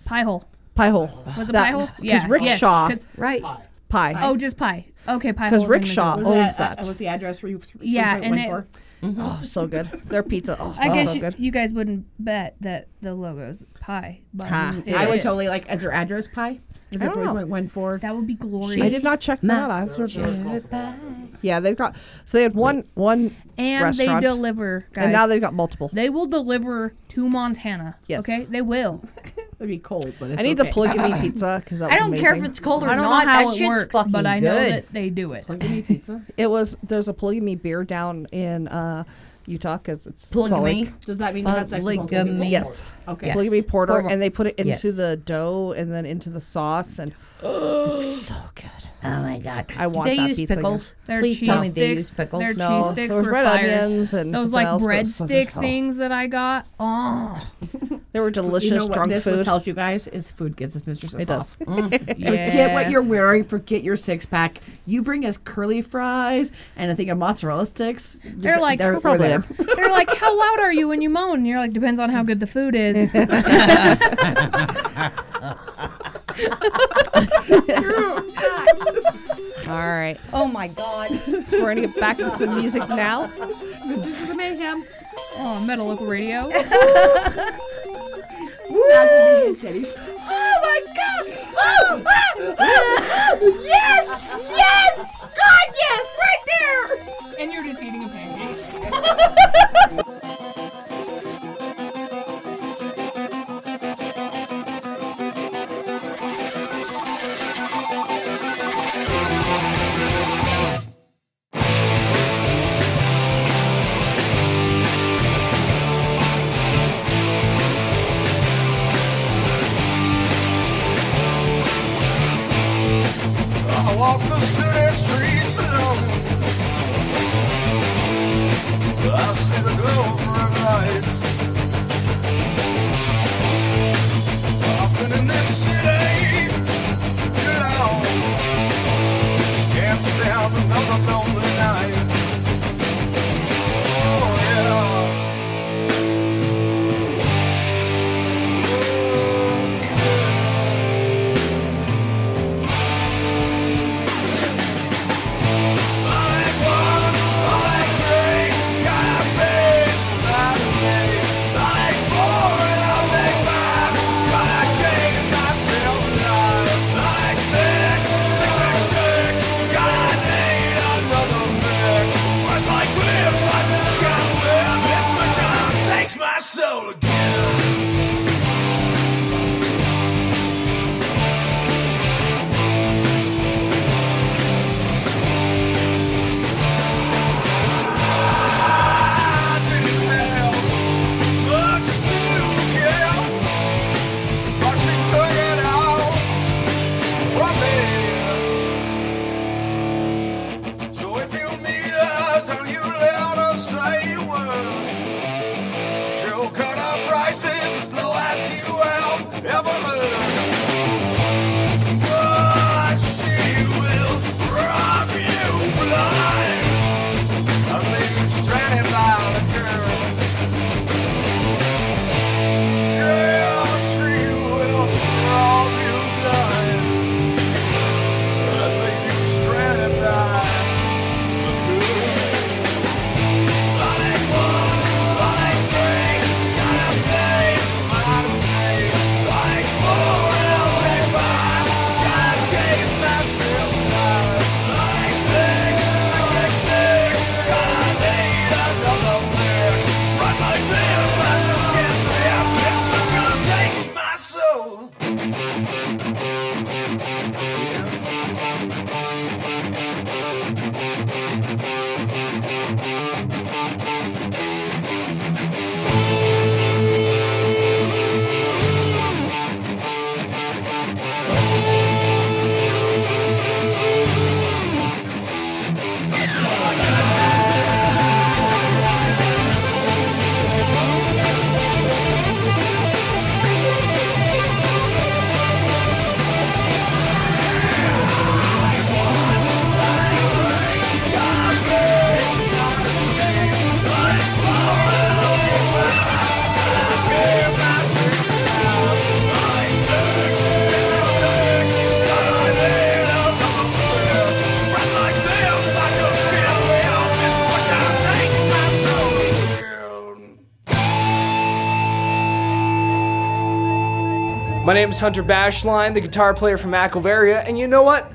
Pie hole. Pie Hole. Was it That- pie hole? 'cause Yeah. Rickshaw Yes, 'cause- Right. Pie. Oh, just pie. Okay, pie 'Cause holes in Rickshaw Missouri. owns that, that. uh, was the address where you? Yeah, and it- for? Oh, so good. Their pizza. Oh, I guess so you, good. you guys wouldn't bet that the logo's pie, but Ha. it I would is. totally like. Is their address pie? Is I that don't what know. we went- went for? That would be glorious. I did not check that out. I have to Yeah, they've got so they had one one and they deliver, guys. and now they've got multiple. They will deliver to Montana. Yes. Okay, they will. It'd be cold, but it's I need the okay. polygamy pizza because I don't care if it's cold or I don't not. know how that it shit's works, fucking but I know that they do it. Polygamy pizza. It was there's a polygamy beer down in uh, Utah because it's Salt Polygamy. Lake. Does that mean you have sex Polygamy. Yes. Okay. Yes. polygamy porter, Porter. and they put it into Yes. the dough and then into the sauce, and it's so good. Oh my god! I want Do they that use pizza pickles? Their Please cheese tell me sticks, they use pickles. Their No, cheese sticks there was were red fire. onions and Those like else, but it was so breadstick. Things that I got. Oh, They were delicious You know what drunk this food. tells you guys is food gives us mistresses It does. off. Mm. yeah. Forget what you're wearing. Forget your six pack. You bring us curly fries and a thing of mozzarella sticks. They're like- they're, We're we're probably there. They're like, how loud are you when you moan? And you're like, depends on how good the food is. All right, Oh my god! so we're gonna get back to some music now. This is mayhem. oh, metal local radio. Oh my god! Oh, ah, ah, yes! Yes! God, yes! Right there! and you're just eating a pancake. name is Hunter Bashline, the guitar player from Aquilaria, and you know what?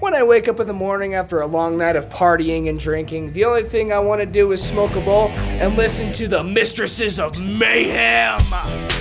When I wake up in the morning after a long night of partying and drinking, the only thing I want to do is smoke a bowl and listen to the Mistresses of Mayhem.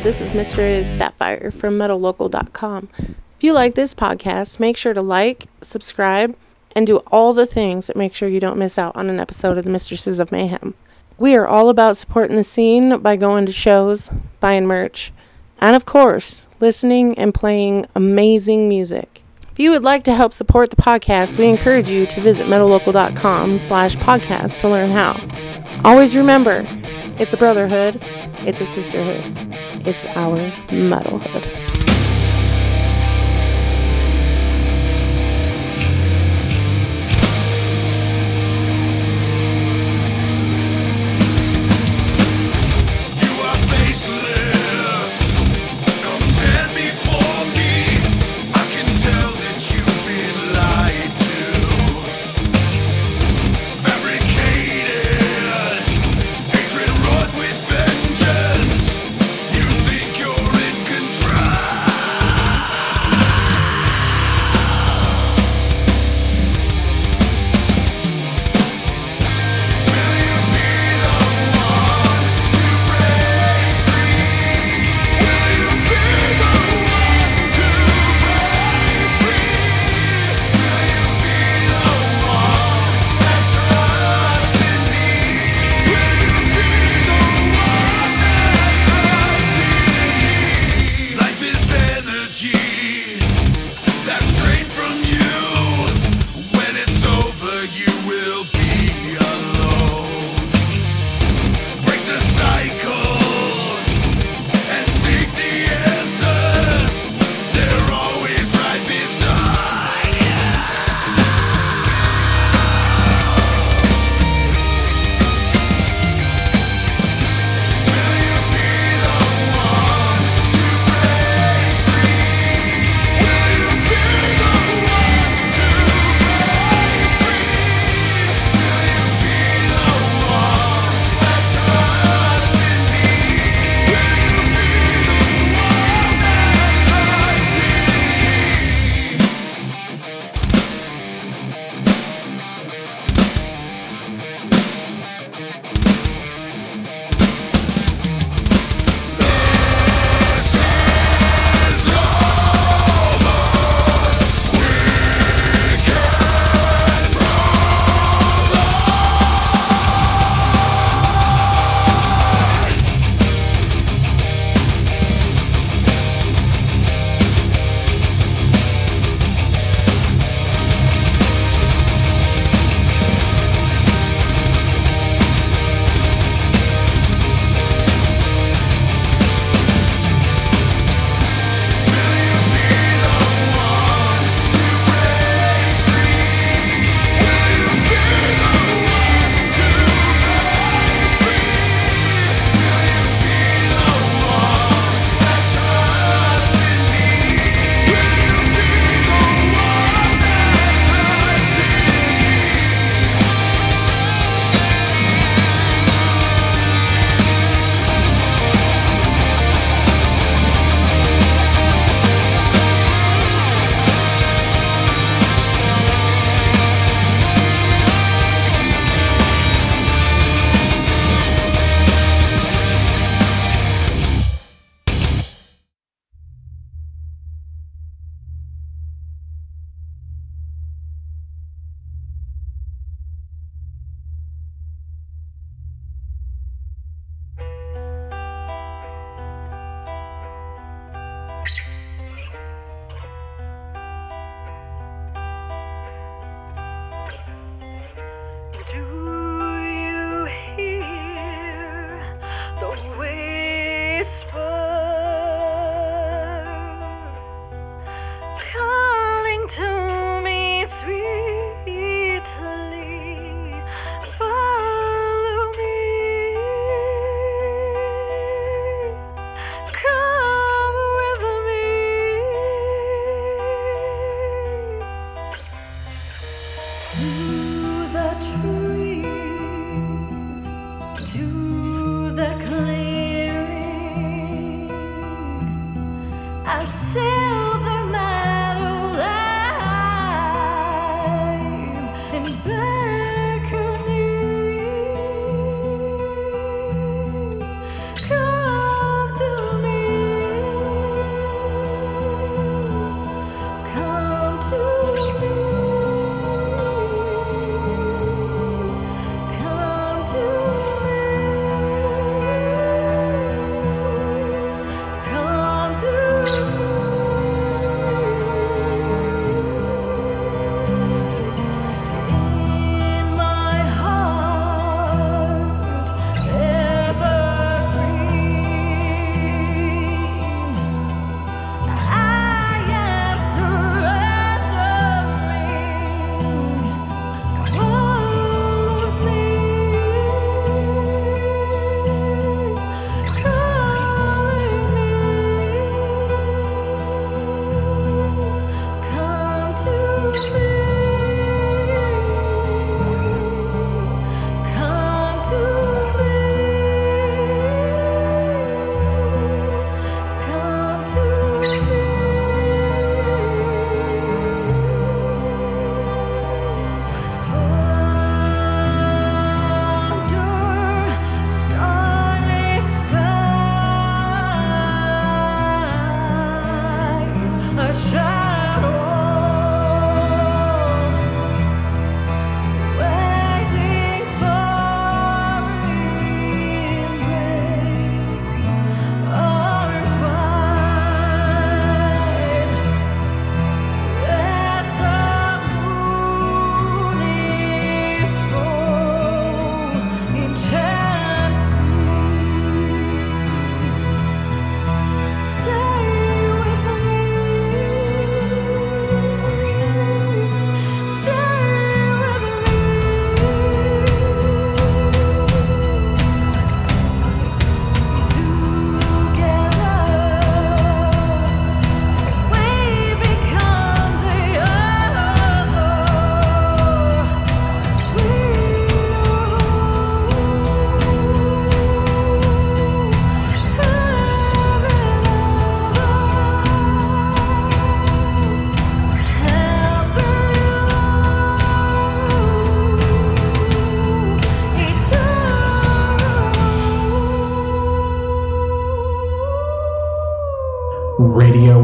This is Mistress Sapphire from MetalLocal.com. If you like this podcast, make sure to like, subscribe, and do all the things that make sure you don't miss out on an episode of the Mistresses of Mayhem. We are all about supporting the scene by going to shows, buying merch, and of course, listening and playing amazing music. If you would like to help support the podcast, we encourage you to visit metallocal.com slash podcast to learn how. Always remember, it's a brotherhood, it's a sisterhood, it's our metalhood.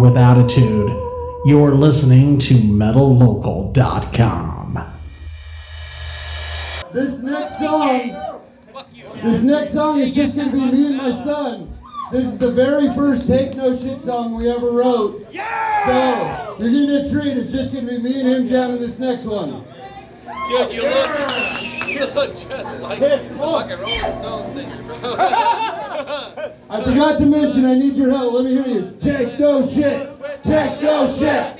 With attitude. You're listening to MetalLocal.com. This next song, this next song is just gonna be me and my son. This is the very first Take No Shit song we ever wrote. So, you're getting a treat. It's just gonna be me and him jamming this next one. Dude, you look, you look just like a fucking Rolling Stone singer, bro. Forgot to mention, I need your help. Let me hear you. Take no shit. Take no shit.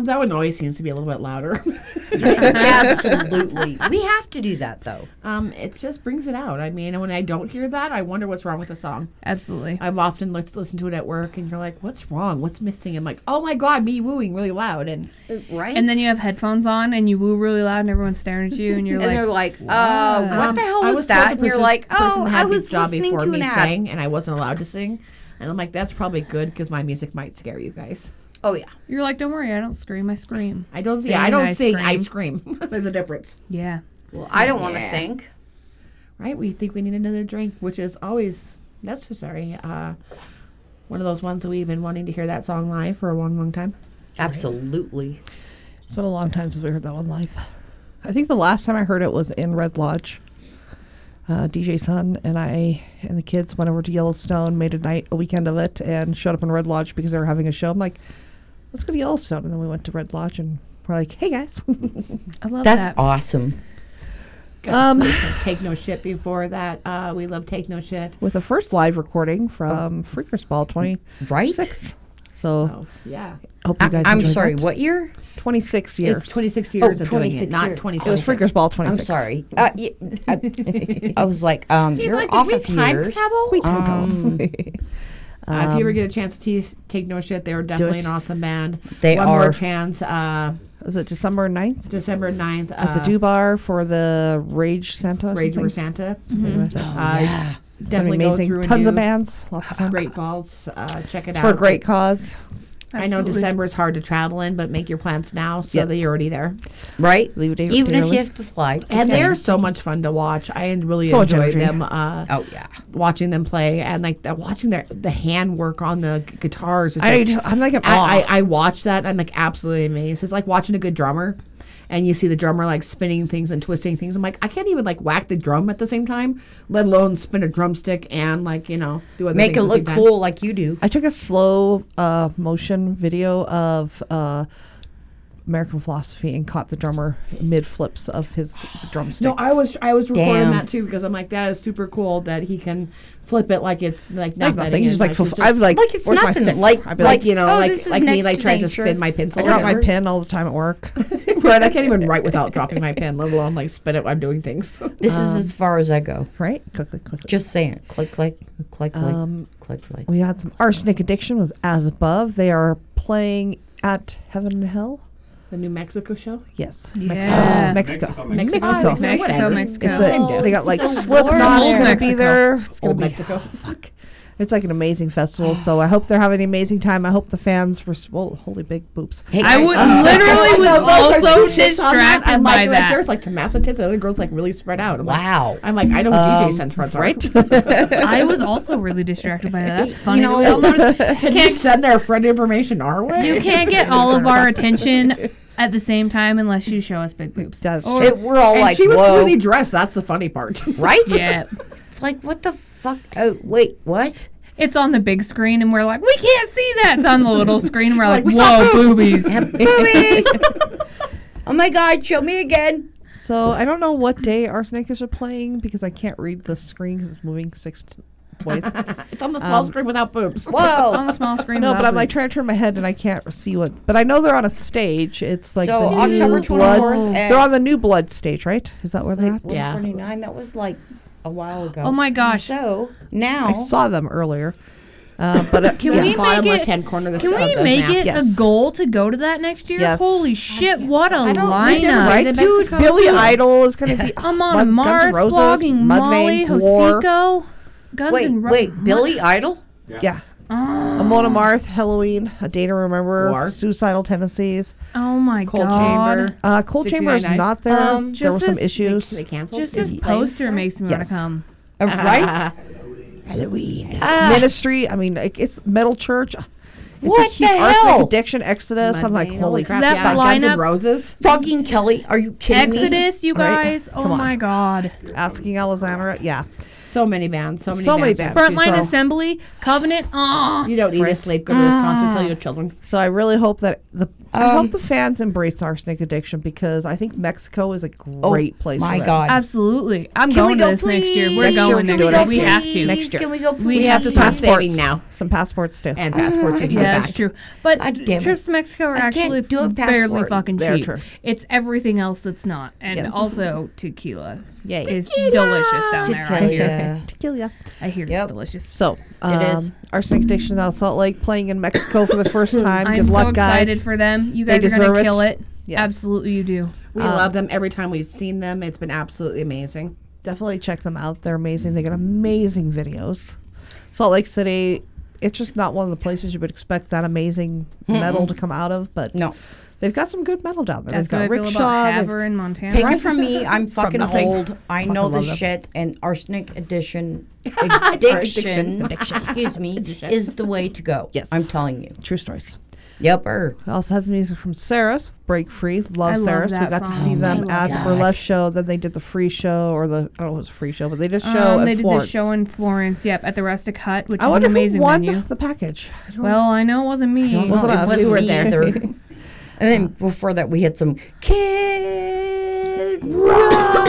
Um, that one always seems to be a little bit louder. Absolutely. We have to do that though. Um, it just brings it out. I mean, when I don't hear that, I wonder what's wrong with the song. Absolutely. I've often lis- listened to it at work, and you're like, "What's wrong? What's missing?" I'm like, "Oh my god, me wooing really loud." And right. And then you have headphones on and you woo really loud and everyone's staring at you and you're And like, they're like, uh, what Um, the hell I was, that? And you're like, oh, I was this job listening before to me an ad. sang, and I wasn't allowed to sing. And I'm like, that's probably good because my music might scare you guys. Oh yeah. You're like, don't worry, I don't scream, I scream. I don't. Sing, yeah, I don't sing. I scream. There's a difference. Yeah. Well, I don't want to Yeah. think. Right? We think we need another drink, which is always necessary. Uh, one of those ones that we've been wanting to hear that song live for a long, long time. Absolutely. It's been a long time since we heard that one live. I think the last time I heard it was in Red Lodge. Uh, DJ Sun and I and the kids went over to Yellowstone, made a night, a weekend of it, and showed up in Red Lodge because they were having a show. I'm like, let's go to Yellowstone, and then we went to Red Lodge, and we're like, hey guys, I love That's that. awesome. Um, to play some take no shit before that. Uh, we love take no shit. with the first live recording from Freakers Ball 26. Right? So, Oh, yeah. hope you guys. I'm sorry. that. What year? 26 years. It's 26 Oh, years of doing 26 it, not years. 20. it was Freakers Ball 26. I'm sorry. Uh, y- I, I was like, um, you're like, off did a few time years. travel? We time Um, traveled. Uh, if you ever Um, get a chance to tease, take no shit, they were definitely an awesome band. They One more chance. Uh, Was it December 9th? December 9th. At the uh, Do Bar for the Rage Santa? Rage something? Over Santa. Something like that. Uh, yeah. Definitely amazing. Tons of bands. Lots of fun. Great Falls. Uh, check it out. for a great cause. I know December is hard to travel in, but make your plans now so Yes. that you're already there. Right? Leave day Even if early. you have to fly. And they're so much fun to watch. I really So enjoy them. Uh, Oh yeah. watching them play and like the, watching their the handwork on the guitars. I, like- I'm like I. I, I watch that. I'm like absolutely amazed. It's like watching a good drummer, and you see the drummer like spinning things and twisting things. I'm like, I can't even like whack the drum at the same time, let alone spin a drumstick and like you know do other Make things it look same cool like you do. I took a slow uh, motion video of uh, American Philosophy and caught the drummer mid flips of his drumsticks. No, I was I was recording Damn. that too because I'm like that is super cool that he can flip it like it's like Like nothing. nothing. He's just like, it's fulf- I'm like, Like it's where's my nothing. stick? Like- like like, you know oh, like like me next like to tries to spin my pencil. I drop my pen all the time at work. right, I can't even write without dropping my pen, let alone like spin it while I'm doing things. This is as far as I go. right? Click, click, click. Just saying. Click, click, click, click, Um, click, click. We had some Arsenic Addiction with As Above. They are playing at Heaven and Hell. The New Mexico show. Yes, Yeah. Mexico, Mexico, Mexico, Mexico. Mexico, Mexico, whatever. Mexico. It's a, they got like difference. Slipknot's Old gonna be there. It's gonna Old be Mexico. fuck. It's like an amazing festival. So I hope they're having an amazing time. I hope the fans were. Well, holy big boops. Hey, I would Uh, literally was those also two chicks that. distracted I'm by like, like, that. There's like Tommaso tits, and the other girls like really spread out. I'm like- Wow. I'm like, I know Um, DJ sense friends are. Right? I was also really distracted by that. That's funny. know, that we all noticed. Can you send their friend information our way? You can't get all of our attention at the same time unless you show us big boobs. That's Or- It, we're all And like, she was whoa. really dressed. That's the funny part. right? Yeah. It's like, what the fuck? Oh, wait, what? It's on the big screen, and we're like, we can't see that. It's on the little screen, and we're like, we whoa, boobies. Boobies! oh my god, show me again. So I don't know what day Arsenicus are playing because I can't read the screen because it's moving six t- ways. it's on the small Um, screen without boobs. Whoa! on the small screen. no, without but I'm like trying to turn my head and I can't see what. But I know they're on a stage. It's like So, the October new 24th at- They're on the new blood stage, right? Is that where they're at? Yeah. 149, that was like a while ago. Oh my gosh. So, now. I saw them earlier. Uh, but uh, Can yeah. we bottom make it? left-hand corner of the Can s- we make map. it Yes. a goal to go to that next year? Yes. Holy shit! What a lineup! right, dude? Mexico. Billy Idol is going to be. I'm on Guns N' Mars Roses, blogging Molly Mudvayne, War. Hosico. Guns wait, and Ro- wait, Billy Idol? Yeah. Amon Amarth, Helloween, A Day to Remember, War. Suicidal Tendencies. Oh my god. Cold god! Chamber. Uh, Cold Chamber is not there. Um, there were some this- issues. They canceled. Just Is this poster still? makes me want to come. Uh, right? Helloween. Ah. Ministry. I mean, like, it's Metal Church. It's What a the huge Arsenic hell? Addiction, Exodus. I'm like, holy crap! That yeah, Guns lineup- N' Roses. Fucking Kelly, are you kidding me? Exodus, you Right. guys! Oh on. my god! Asking Alexandria. Yeah. So many bands. So many. So many bands. bands. Frontline So- Assembly, Covenant. Oh, You don't need to sleep. Go to this concert. Tell ah. your children. So I really hope that the I Um, hope the fans embrace arsenic addiction because I think Mexico is a great place. Oh, my for them. God. Absolutely. I'm Can going go, to this next year. We're Next going we next year. it. We have to. Next year. Can we go, We have to start passports now. Some passports too. And passports. and Yeah, that's true. But God damn it. trips to Mexico are I actually do fairly fucking They're cheap. true. It's everything else that's not, and Yes. also tequila Yeah, is delicious down there. I hear. Tequila. Tequila. I hear Yep. it's delicious. So um, It is. Arsenic Addiction out of Salt Lake playing in Mexico for the first time. I'm Good so luck, excited guys. for them. You They guys are deserve gonna it. kill it. Yes. Absolutely, you do. We Um, love them every time we've seen them. It's been absolutely amazing. Definitely check them out. They're amazing. They got amazing videos. Salt Lake City. It's just not one of the places you would expect that amazing metal to come out of, but No. They've got some good metal down there. That's they've how I got feel Rickshaw. about Havre in Montana. Take it from me. I'm fucking nothing. old. I Fucking know love this them. shit. And arsenic addition, addiction, Addiction. excuse me, is the way to go. Yes. I'm telling you. True stories. Yep. Er. Also has music from Ceres, Break Free. Love I love Ceres. We that got to see them love at the burlesque show. Then they did the free show, or the I don't know if it was a free show, but they did a show Um, in they did Florence. the show in Florence. Yep, at the Rustic Hut, which I is an wonder amazing who won venue. the package. I don't Well, I know it wasn't me. It wasn't us. We were there. either. and then before that, we had some Kid know. Rock.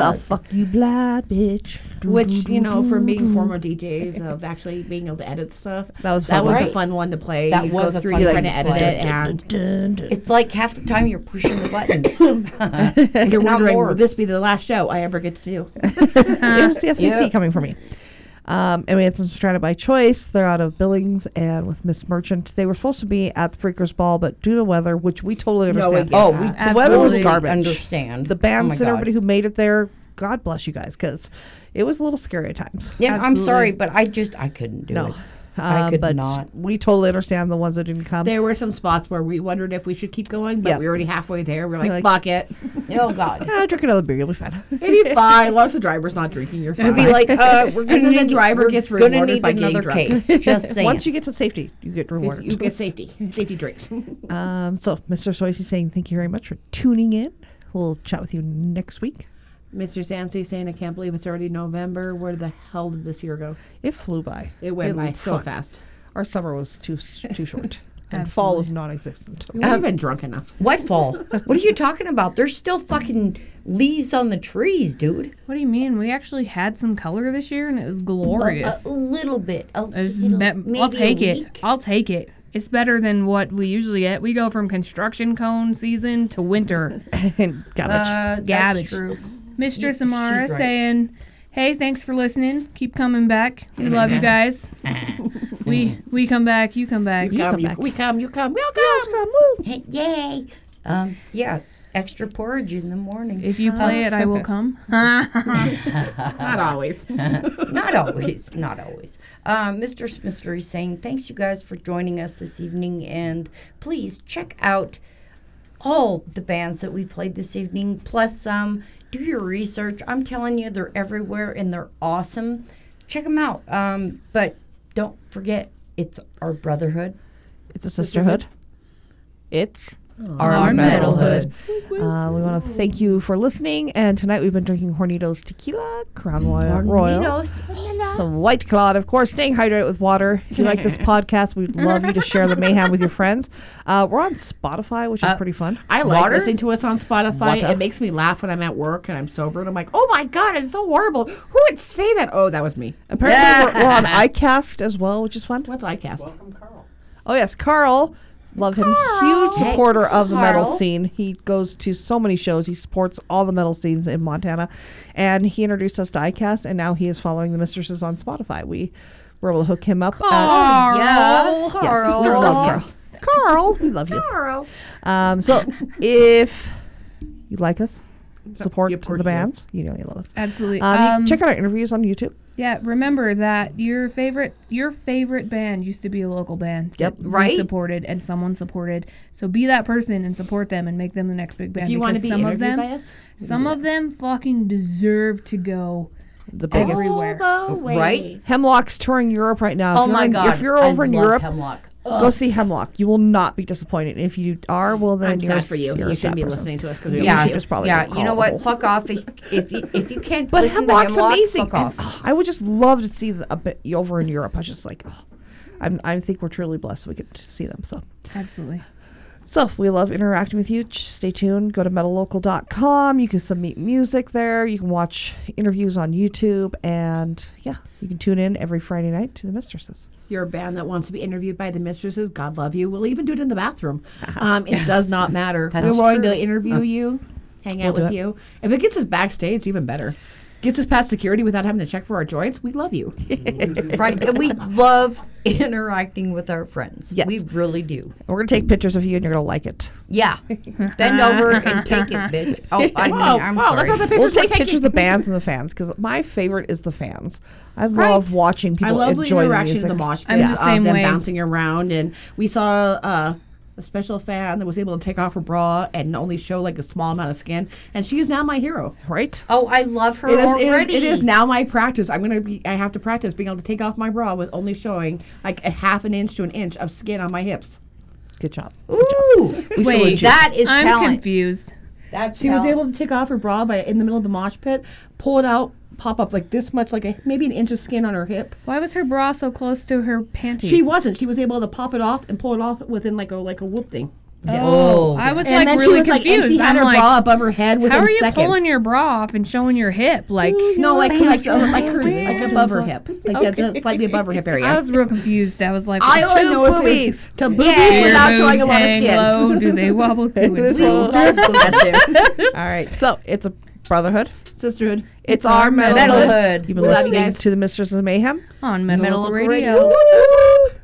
I'll fuck you, blind bitch. Which you know, for me, former DJs of actually being able to edit stuff, That was that fun. was Right. a fun one to play. That You was go a through, fun you one kind of to edit play. it, and Dun, dun. It's like half the time you're pushing the button. you're not wondering, more. will this be the last show I ever get to do? There's the FCC coming for me. Um, and we had some Stranded by Choice. They're out of Billings and with Miss Merchant. They were supposed to be at the Freakers Ball, but due to weather, which we totally No, we understand. get oh, we the weather was Absolutely garbage. understand. The Oh bands my and God. everybody who made it there, God bless you guys, because it was a little scary at times. Yeah, I'm sorry, but I just I couldn't do No. it. I Um, could but not. we totally understand the ones that didn't come. There were some spots where we wondered if we should keep going, but Yeah. we were already halfway there. We're like, like- fuck it. Oh God. Ah, drink another beer, you'll be fine. Maybe fine. As long as the driver's not drinking, you're fine. It'd be like, uh, we're gonna then need the driver we're gets gonna rewarded need by getting another drunk. case. Just saying. Once you get to safety, you get rewarded. you get safety, safety drinks. Um, so, Mr. Swayze saying thank you very much for tuning in. We'll chat with you next week. Mr. Sansi saying, I can't believe it's already November. Where the hell did this year go? It flew by. It went by so fun. fast. Our summer was too too short, and fall was non-existent. We haven't been drunk enough. what fall? what are you talking about? There's still fucking leaves on the trees, dude. What do you mean? We actually had some color this year, and it was glorious. A, a little bit. A little, be- maybe I'll a take it. I'll take it. It's better than what we usually get. We go from construction cone season to winter. and garbage. Uh, that's Garbage. true. Mistress she's Amara right. saying, "Hey, thanks for listening. Keep coming back. We love you guys. we we come back. You come back. We come, come you, back. we come, you come, we'll come. Hey, yay. Um, yeah, extra porridge in the morning. If you play it, I will come. Not always. not always, not always. Um, Mr. is saying, thanks you guys for joining us this evening, and please check out all the bands that we played this evening, plus um, do your research. I'm telling you, they're everywhere and they're awesome. Check them out. Um, but don't forget, it's our brotherhood. It's a sisterhood. It's Our, Our metalhood. Uh, we want to thank you for listening. And tonight we've been drinking Hornitos Tequila, Crown Royal, Royal some White Claw, of course, staying hydrated with water. If you like this podcast, we'd love you to share the mayhem with your friends. Uh, we're on Spotify, which is Uh, pretty fun. I like Water? listening to us on Spotify. Water. It makes me laugh when I'm at work and I'm sober and I'm like, oh my God, it's so horrible. Who would say that? Oh, that was me. Apparently, we're, we're on iCast as well, which is fun. What's iCast? Welcome, Carl. Oh yes, Carl. Love him. Huge supporter of the metal Carl. scene. He goes to so many shows. He supports all the metal scenes in Montana. And he introduced us to iCast and now he is following the Mistresses on Spotify. We were able to hook him up. at- Carl. Yeah, Yes, Carl. we love Carl. Carl, we love you. Carl. Um, so if you like us, support the bands. You know you love us. Absolutely. Um, Um, check out our interviews on YouTube. Yeah, remember that your favorite your favorite band used to be a local band. Yep. that we Right. supported and someone supported. So be that person and support them and make them the next big band. If you want to because be some of interviewed them, by us, some of them fucking deserve to go The biggest. everywhere. Right? Hemlock's touring Europe right now. Oh if Oh you're my in- God. If you're I over in love Europe, Hemlock. Go see Hemlock. You will not be disappointed. If you are, well then I'm you're sad for you. You're You a shouldn't be person. listening to us 'cause we You don't should like just probably yeah, you know what? a whole- Fuck off if, if you if you can't But listen Hemlock's to Hemlock, amazing. Fuck off. and, oh, I would just love to see the, a bit over in Europe. I just like, oh, I'm, I think we're truly blessed we get to see them. So Absolutely. So we love interacting with you. Just stay tuned. Go to metallocal.com. You can submit music there. You can watch interviews on YouTube. And yeah, you can tune in every Friday night to the Mistresses. You're a band that wants to be interviewed by the mistresses. God love you. We'll even do it in the bathroom. Um, it does not matter. We're true. to interview Uh, you, hang We'll out with you. If it gets us backstage, even better. Gets us past security without having to check for our joints. We love you. right? And we love interacting with our friends. Yes. We really do. We're going to take pictures of you and you're going to like it. Yeah. Bend over and take it, bitch. Oh, I mean, I'm wow, sorry. that's the We'll take pictures of the bands and the fans because my favorite is the fans. I love watching people I love enjoy the interaction music. of the mosh pit. I'm the of same them way. bouncing around, and we saw uh, a special fan that was able to take off her bra and only show like a small amount of skin, and she is now my hero. Right? Oh, I love her It is, it is- already. it is now my practice. I'm gonna be. I have to practice being able to take off my bra with only showing like a half an inch to an inch of skin on my hips. Good job. Ooh, We salute Wait, you. that is I'm talent. confused. That's She was able to take off her bra by in the middle of the mosh pit, pull it out, pop up like this much, like a maybe an inch of skin on her hip. Why was her bra so close to her panties? She wasn't. She was able to pop it off and pull it off within like a like a whoop thing. Oh, I was And like then she really was, like- and confused. she had I'm her like, bra above her head within How are you seconds. pulling your bra off and showing your hip? Like No, like like uh, like her like above her hip, like that- Okay. that's slightly above her hip area. I was real confused. I was like, I only two know it's boobies. to boobies Yeah. without showing a lot of skin. low. Do they wobble to and fro? too. All right. So it's a brotherhood. Sisterhood. It's our metalhood. Metalhood. You've been We love listening guys. to the Mistresses of Mayhem. on Metal, Metal Local Local Radio. Radio. Woo!